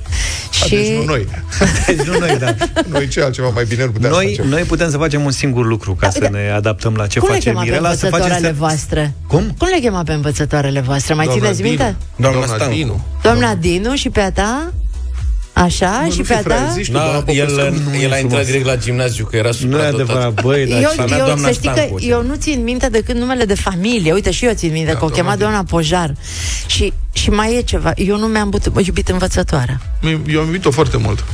Și... Deci nu noi. Deci nu noi, da. Noi ce altceva mai bine nu putem Noi, face. noi putem să facem un singur lucru ca să ne adaptăm la ce Cum le face chema pe Mirela, să facem învățătoarele să... voastre? Cum? Cum le chema pe învățătoarele voastre? Mai Doamna țineți Dinu. minte? Doamna, Doamna Stancu. Dinu. Doamna Dinu și pe a ta? Așa, Nu, și nu pe fi a ta? fraier, zici tu, doamna Da, Popescu. el, nu e el a intrat frumos. direct la gimnaziu, că era Nu e supradotat. adevărat, băi, dar Eu, Și avea eu, doamna să știi că Stancu, eu nu țin minte decât numele de familie. Uite, și eu țin minte Da, că o doamna chema Dinu. doamna Pojar. Și, și mai e ceva. Eu nu mi-am but- iubit învățătoarea. Eu am iubit-o foarte mult.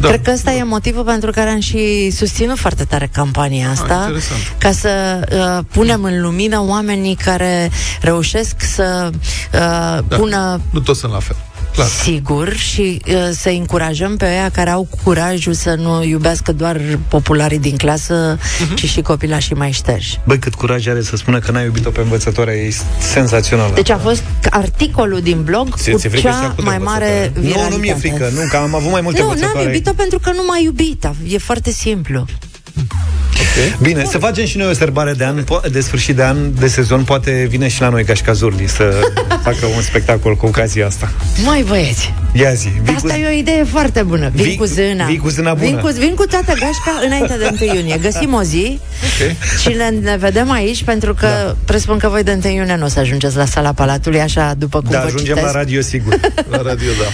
Da. Cred că ăsta e motivul pentru care am și susținut foarte tare campania asta, Ah, interesant. ca să uh, punem în lumină oamenii care reușesc să uh, Da. pună Nu toți sunt la fel. Clar. sigur și uh, să încurajăm pe aia care au curajul să nu iubească doar popularii din clasă, Mhm. ci și copilașii mai șterși. Băi, cât curaj are să spună că n-a iubit-o pe învățătoarea, e senzațional. Deci a fost articolul din blog Ți-e- cu ți-e frică și cea acum de mai mare învățătoare? viralitate. nu, nu mi-e frică, nu, că am avut mai multe Nu, n-am învățătoare. iubit-o pentru că nu m-a iubit. E foarte simplu. Bine, să facem și noi o serbare de an, po- de sfârșit de an, de sezon, poate vine și la noi Gașca Zurli să facă un spectacol cu ocazia asta. Mai băieți, Ia zi, vii cu... Asta e o idee foarte bună. Vin Vii- cu zâna. vii cu zâna bună. Vin cu, vin cu toată gașca înainte de 1 iunie. Găsim o zi Ok. și ne, ne vedem aici pentru că da. presupun că voi de 1 iunie nu o să ajungeți la sala Palatului așa după cum Da, vă ajungem citesc. la radio, sigur. La radio, da.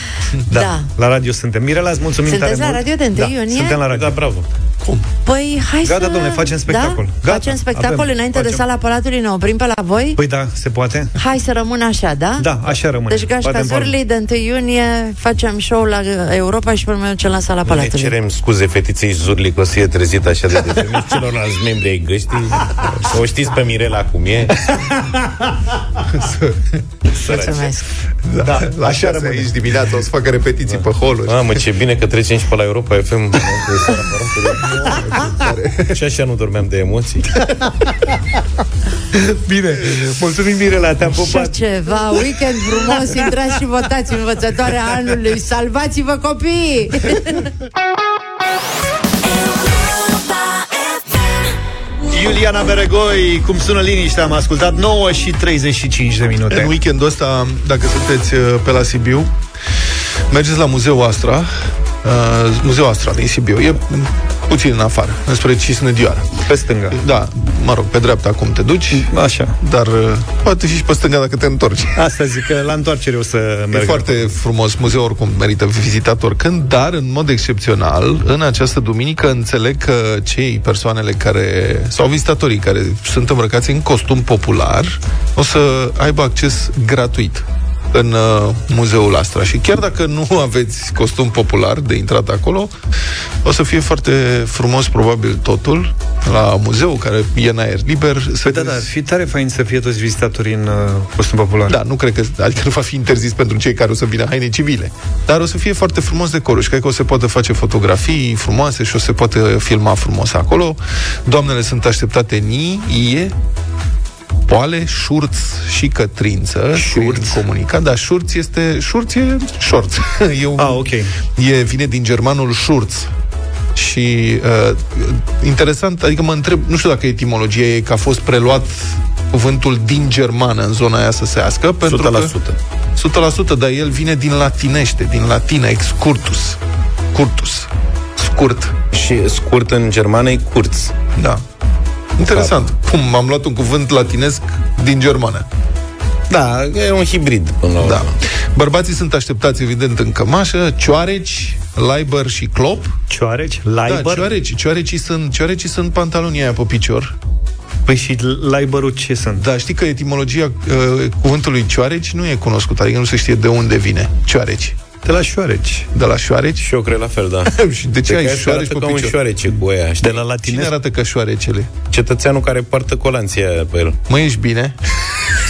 Da, Da. la radio suntem. Mirela, îți mulțumim Sunteți tare la mult. radio de 1 da, iunie? suntem la radio. Da, bravo. Păi hai Gata, să... domnule, facem spectacol. Da? Gata, facem spectacol avem. înainte de Facem. sala Palatului, ne oprim pe la voi? Păi da, se poate? Hai să rămână așa, da? Da, așa rămâne. Deci Gașca Batem palme. Zurli de 1 iunie facem show la uh, Europa și pe urmă ducem la sala Ne Palatului. cerem scuze fetiței Zurli că o să fie trezit așa de devreme și celorlalți membri ai găștii. O știți pe Mirela cum e. Săraci. Mulțumesc. Da, da la așa rămâne. aici dimineața o să facă repetiții pe holuri. Mamă, ce bine că trecem și pe la Europa FM. și așa nu dormeam de emoții. Bine, mulțumim Mirela, te-am Și pupat. ceva, weekend frumos, intrați și votați învățătoarea anului, salvați-vă copiii! Iuliana Beregoi, cum sună liniștea, am ascultat 9 și 35 de minute. În weekendul ăsta, dacă sunteți uh, pe la Sibiu, mergeți la Muzeul Astra, uh, Muzeul Astra din Sibiu. E puțin în afară, înspre Cisnădioară. Pe stânga. Da, mă rog, pe dreapta acum te duci. Așa. Dar uh, poate și pe stânga dacă te întorci. Asta zic că la întoarcere o să merg. E foarte frumos, muzeul oricum merită vizitat oricând, dar în mod excepțional, în această duminică înțeleg că cei persoanele care, sau vizitatorii care sunt îmbrăcați în costum popular, o să aibă acces gratuit în uh, muzeul Astra. Și chiar dacă nu aveți costum popular de intrat acolo, o să fie foarte frumos probabil totul la muzeu, care e în aer liber. Să Păi da, da, ar fi tare fain să fie toți vizitatorii în uh, costum popular. Da, nu cred că, adică nu va fi interzis pentru cei care o să vină haine civile. Dar o să fie foarte frumos decorul și cred că o să poată face fotografii frumoase și o să poate filma frumos acolo. Doamnele sunt așteptate în ie, poale, șurț și cătrință. Șurț. Comunicat, dar șurț este... Șurț e șorț. e un, Ah, ok. E, vine din germanul șurț. Și uh, interesant, adică mă întreb, nu știu dacă etimologia e că a fost preluat cuvântul din germană în zona aia să se ască, pentru că 100%, dar el vine din latinește, din latină, excurtus. Curtus. Scurt. Și scurt în germană e curț. Da. Interesant. Cum am luat un cuvânt latinesc din germană. Da, e un hibrid până la urmă. Da. Bărbații sunt așteptați, evident, în cămașă, cioareci, laiber și clop. Cioareci? Da, Laiber? cioareci. Cioarecii sunt, cioarecii sunt pantalonii aia pe picior. Păi și laiberul ce sunt? Da, știi că etimologia uh, cuvântului cioareci nu e cunoscută, adică nu se știe de unde vine cioareci. De la șoareci. De la șoareci? Și eu cred la fel, da. și de ce Cred ai că asta șoareci arată pe ca un picior? șoarece cu aia, știi? De la Cine latinesc? arată ca șoarecele? Cetățeanul care poartă colanția aia pe el. Mă, ești bine?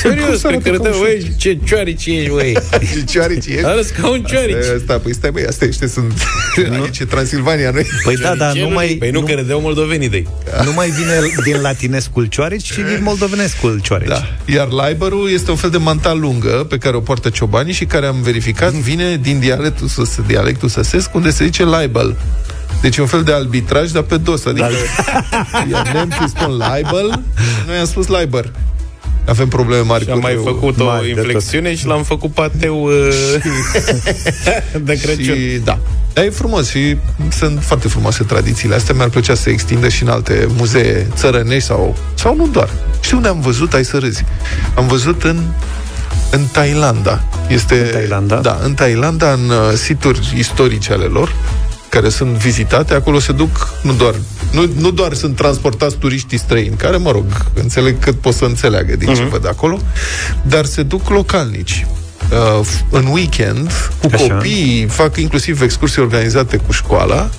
Cum Serios, să cred arate că ca un râdea, băi, ce cioarici ești, băi. Ce cioareci ești? Arăți ca un ciorici. Asta, asta, păi stai, băi, asta ăștia sunt... Aici e Transilvania, nu Păi da, dar nu mai... Păi nu, că râdeau moldovenii de Nu mai vine din latinescul cioareci, ci din moldovenescul cioareci. Da. Iar laiberul este un fel de manta lungă pe care o poartă ciobanii și care am verificat vine din dialectul, sus- dialectul săsesc unde se zice laibel. Deci e un fel de arbitraj, dar pe dos. Adică iar nemții spun laibel, noi am spus laiber. Avem probleme mari Și am mai făcut o mari de tot. inflexiune și l-am făcut pateu uh, de Crăciun. Și, da. Dar e frumos și sunt foarte frumoase tradițiile astea. Mi-ar plăcea să se extindă și în alte muzee țărănești sau, sau nu doar. Știi unde am văzut? Ai să râzi. Am văzut în în Thailanda. Este, în Thailanda? Da, în Thailanda, în uh, situri istorice ale lor, care sunt vizitate, acolo se duc, nu doar, nu, nu doar sunt transportați turiștii străini, care, mă rog, înțeleg cât pot să înțeleagă din ce Mhm. văd acolo, dar se duc localnici. Uh, f- în weekend, cu Așa. copiii, fac inclusiv excursii organizate cu școala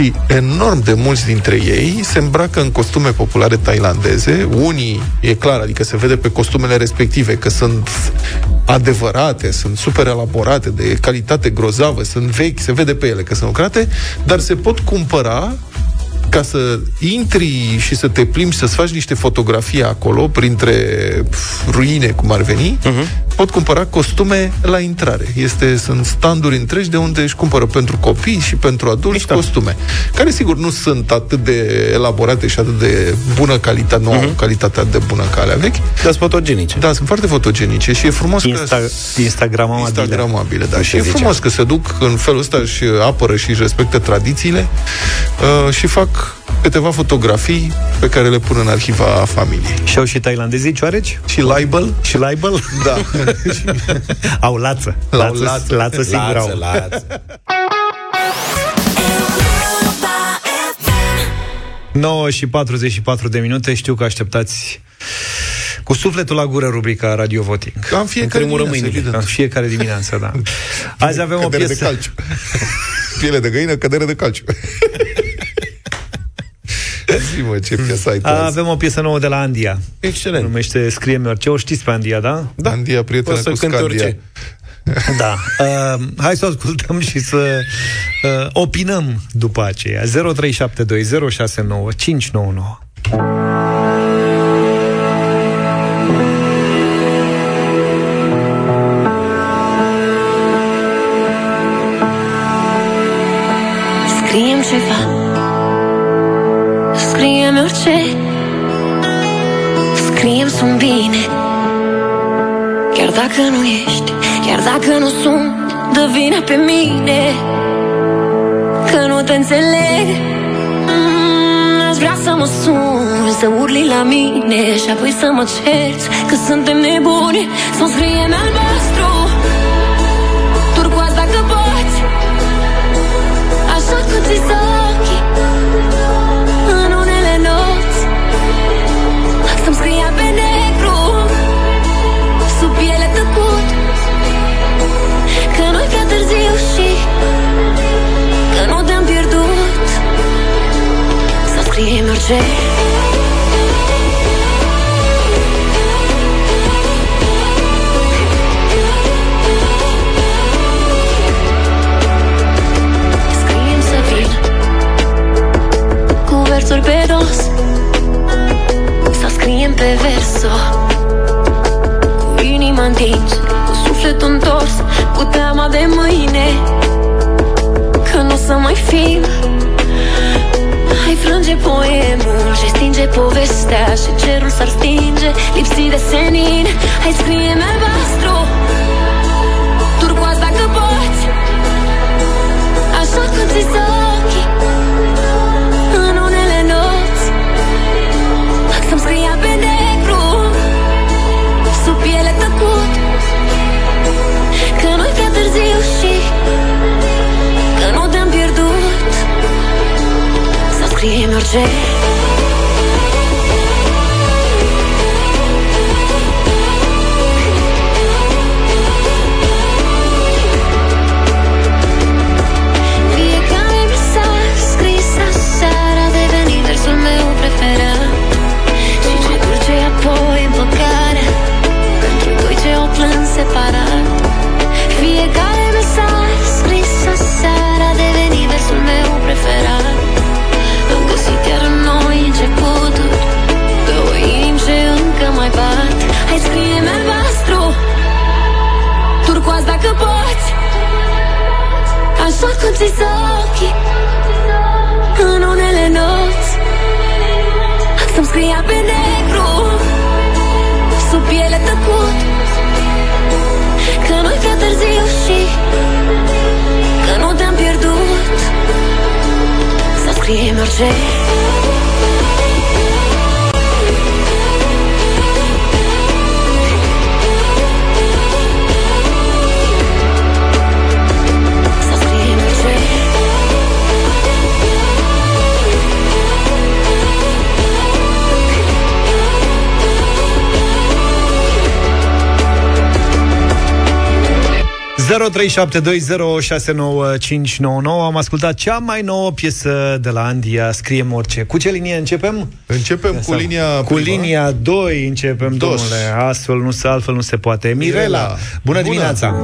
și enorm de mulți dintre ei se îmbracă în costume populare tailandeze. Unii, e clar, adică se vede pe costumele respective că sunt adevărate, sunt super elaborate, de calitate grozavă, sunt vechi, se vede pe ele că sunt lucrate, dar se pot cumpăra ca să intri și să te plimbi, să-ți faci niște fotografii acolo, printre pf, ruine, cum ar veni, uh-huh. Pot cumpăra costume la intrare. Este, sunt standuri întregi de unde își cumpără pentru copii și pentru adulți Mișto. costume, care sigur nu sunt atât de elaborate și atât de bună calitate, nu uh-huh. au calitatea de bună ca alea vechi. Dar sunt fotogenice. Da, sunt foarte fotogenice și e frumos Insta- că... Instagramabile. Instagramabile, da. Cum Și se e zicea. frumos că se duc în felul ăsta și apără și își respectă tradițiile uh, și fac câteva fotografii pe care le pun în arhiva familiei. Și au și tailandezii cioareci? Și laibel? Și laibel? Da. au lață. Au Lață, lață. lață sigur au. Lață, lață. 9 și 44 de minute, știu că așteptați cu sufletul la gură rubrica Radio Voting. Am fiecare Îmi tremură dimineață, mâinile. evident. În fiecare dimineață, da. Azi avem o Cădere piesă... de calciu. Piele de găină, cădere de calciu. Zi, mă, ce piesă ai tu azi? Avem o piesă nouă de la Andia. Excelent. Numește Scrie-mi orice. O știți pe Andia, da? Da. Andia, prietenă Poți să cu cânte Scandia. orice. Da. Uh, hai să o ascultăm și să uh, opinăm după aceea. 0372069599. Scrie-mi ceva dacă nu ești Chiar dacă nu sunt Dă vina pe mine Că nu te înțeleg. Mm, Aș vrea să mă sun, să urli la mine Și apoi să mă cerți că suntem nebuni Să-mi scrie în albastru scriem orice Scriem să vin Cu versuri pe dos. Să scriem pe verso. Cu inima întins Cu sufletul întors. Cu teama de mâine Că nu o să mai fim. Hai frânge poemul Și stinge povestea Și cerul s-ar stinge Lipsit de senin. Hai scrie în albastru Turcoaz dacă poți. Așa că ți ochii scriem scriem Am ascultat cea mai nouă piesă de la Andia, Scriem orice. Cu ce linie începem? Începem cu linia Cu prima. linia 2 începem, Dos. domnule. Astfel nu se, altfel nu se poate. Mirela, Mirela. bună, Bună. dimineața!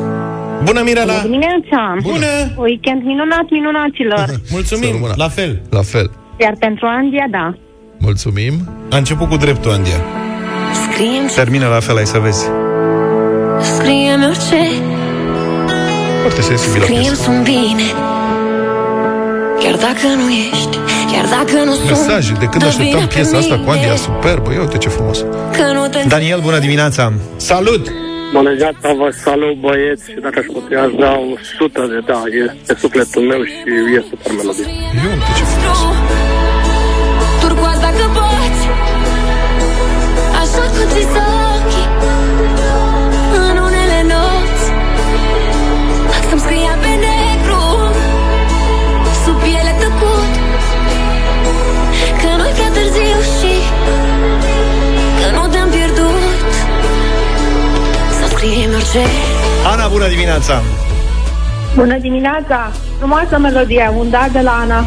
Bună, Mirela! Bună dimineața! Bună! Weekend minunat, minunaților! Mulțumim, Să rămână. la fel. La fel. Iar pentru Andia, da. Mulțumim. A început cu dreptul, Andia. Scriem Termină la fel, ai să vezi. Scriem orice Foarte sensibilă Scriem piesă. sunt bine Chiar dacă nu ești Chiar dacă nu sunt Mesaje, de când dă așteptam vina pe piesa asta cu mine, Andia superbă, ia uite ce frumos. Că nu te Daniel, bună dimineața! Salut! Bună dimineața, vă salut băieți și dacă aș putea aș da 100 de da, e pe sufletul meu și e super melodie. Eu uite ce frumos. Turcoaz dacă poți Așa că ți Ana, bună dimineața! Bună dimineața! Frumoasă melodie, un da de la Ana.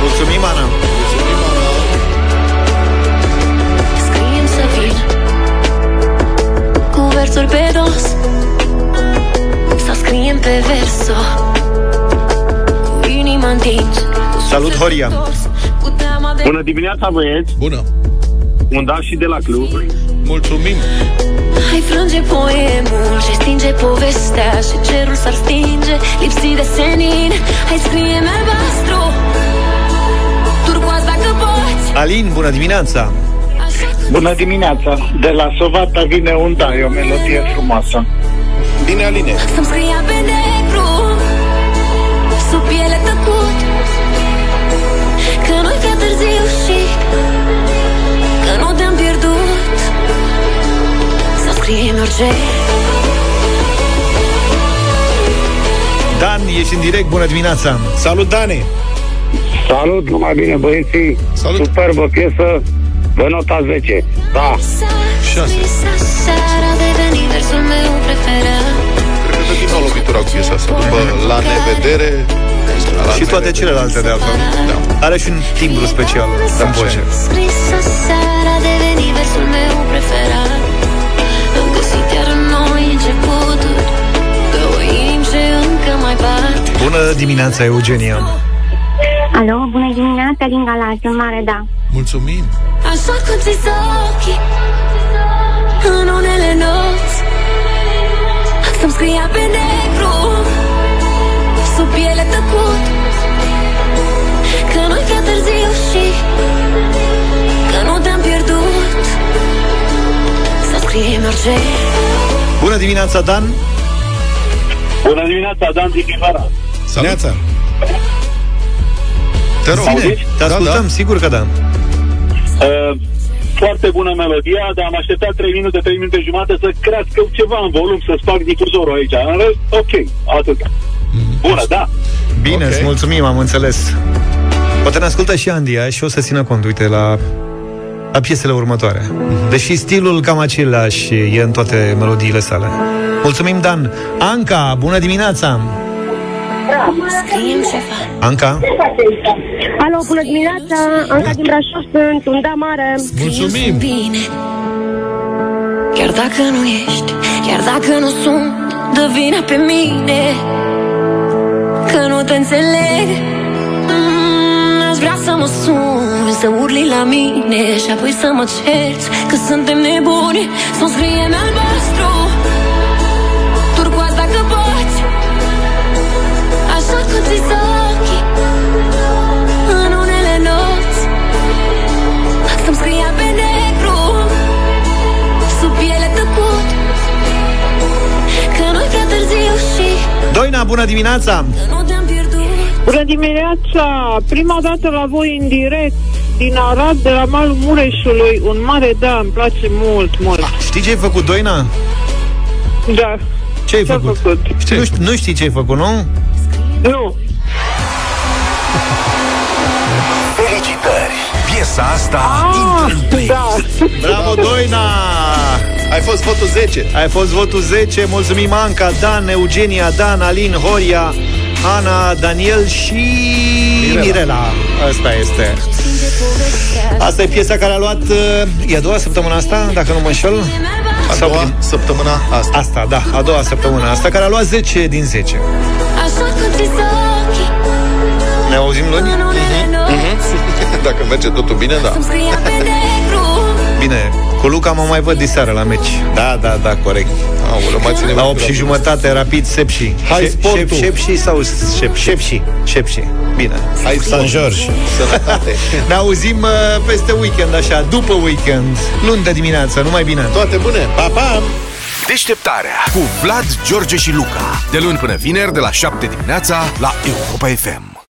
Mulțumim, Ana! Scriem să vin Cu versuri pe dos Să scriem pe verso Cu inima întins Salut, Horia! Cu teama de Bună dimineața, băieți! Bună! Un da și de la club. Mulțumim! Hai frânge poemul și stinge povestea Și cerul s-ar stinge lipsit de senin Hai scrie în albastru Turcoaz dacă poți Alin, bună dimineața! Bună dimineața! De la Sovata vine un da, e o melodie frumoasă. Bine, Aline! Să-mi scria pe negru Sub piele scrie în orice. Dan, ești în direct, bună dimineața. Salut, Dane Salut, numai bine băieții. Salut. Superbă piesă de nota 10 Da. Seara a devenit versul meu preferat Cred că din nou lovitura cu piesa asta. După La Nevedere la Și toate Nevedere. celelalte de altfel. Da. Are și un timbru special în voce Bună dimineața, Eugenia. Alo, bună dimineața, din Galați, în mare, da. Mulțumim. Așa cum ți ochii În unele nopți Să-mi scria pe negru Sub piele tăcut Că nu-i prea târziu și Că nu te-am pierdut. Să scrie în orice. Bună dimineața, Dan. Bună dimineața, Dan din Chivara Salut. Te rog. Zine, te ascultăm, da. sigur că da. Uh, foarte bună melodia, dar am așteptat 3 minute, 3 minute jumate să crească ceva în volum, să sparg difuzorul aici. În rest, ok, atât. Bună, da. Bine, okay. îți mulțumim, am înțeles. Poate ne ascultă și Andia și o să țină cont, uite, la, la piesele următoare. Deși stilul cam același e în toate melodiile sale. Mulțumim, Dan. Anca, bună dimineața Scrie-mi ceva Anca, Alo, bună dimineața, Anca din Brașov sunt, un da mare. Scrie-mi bine Chiar dacă nu ești Chiar dacă nu sunt Dă vina pe mine Că nu te înțeleg. Mm, Aș vrea să mă sun Să urli la mine Și apoi să mă cerți Că suntem nebuni. Să-mi scrie în albastru Turcoaz dacă poți Doina, bună dimineața Nu te-am pierdut Bună dimineața, prima dată la voi în direct din Arad, de la malul Mureșului, un mare da, îmi place mult, mult. Știi ce ai făcut, Doina? Da. Ce ai făcut? făcut? Nu, știi, nu știi ce ai făcut, nu? Nu. Felicitări! Piesa asta Ah, intră în da. Bravo, Doina! Ai fost votul 10 Ai fost votul 10, mulțumim Anca, Dan, Eugenia, Dan, Alin, Horia, Ana, Daniel și Mirela. Mirela. Asta este. Asta e piesa care a luat uh, E a doua săptămână asta, dacă nu mă înșel. A doua săptămâna asta. Asta, da, a doua săptămână asta Care a luat 10 din 10 Așa cum ți ochii Ne auzim luni? În unele nopți Dacă merge totul bine, da Să-mi scria pe negru Bine, cu Luca mă mai văd diseară la meci. Da, da, da, corect. Aoleu, mai ține La 8 și jumătate, rapid, Sepși Hai, Șep- sportul. Șep- Șepși sau Șep- Șepși? Șepși, bine. Hai, San George. Sănătate. Ne auzim uh, peste weekend, așa, după weekend. Luni de dimineață, numai bine. Toate bune. Pa, pa! Deșteptarea cu Vlad, George și Luca. De luni până vineri, de la 7 dimineața, la Europa FM.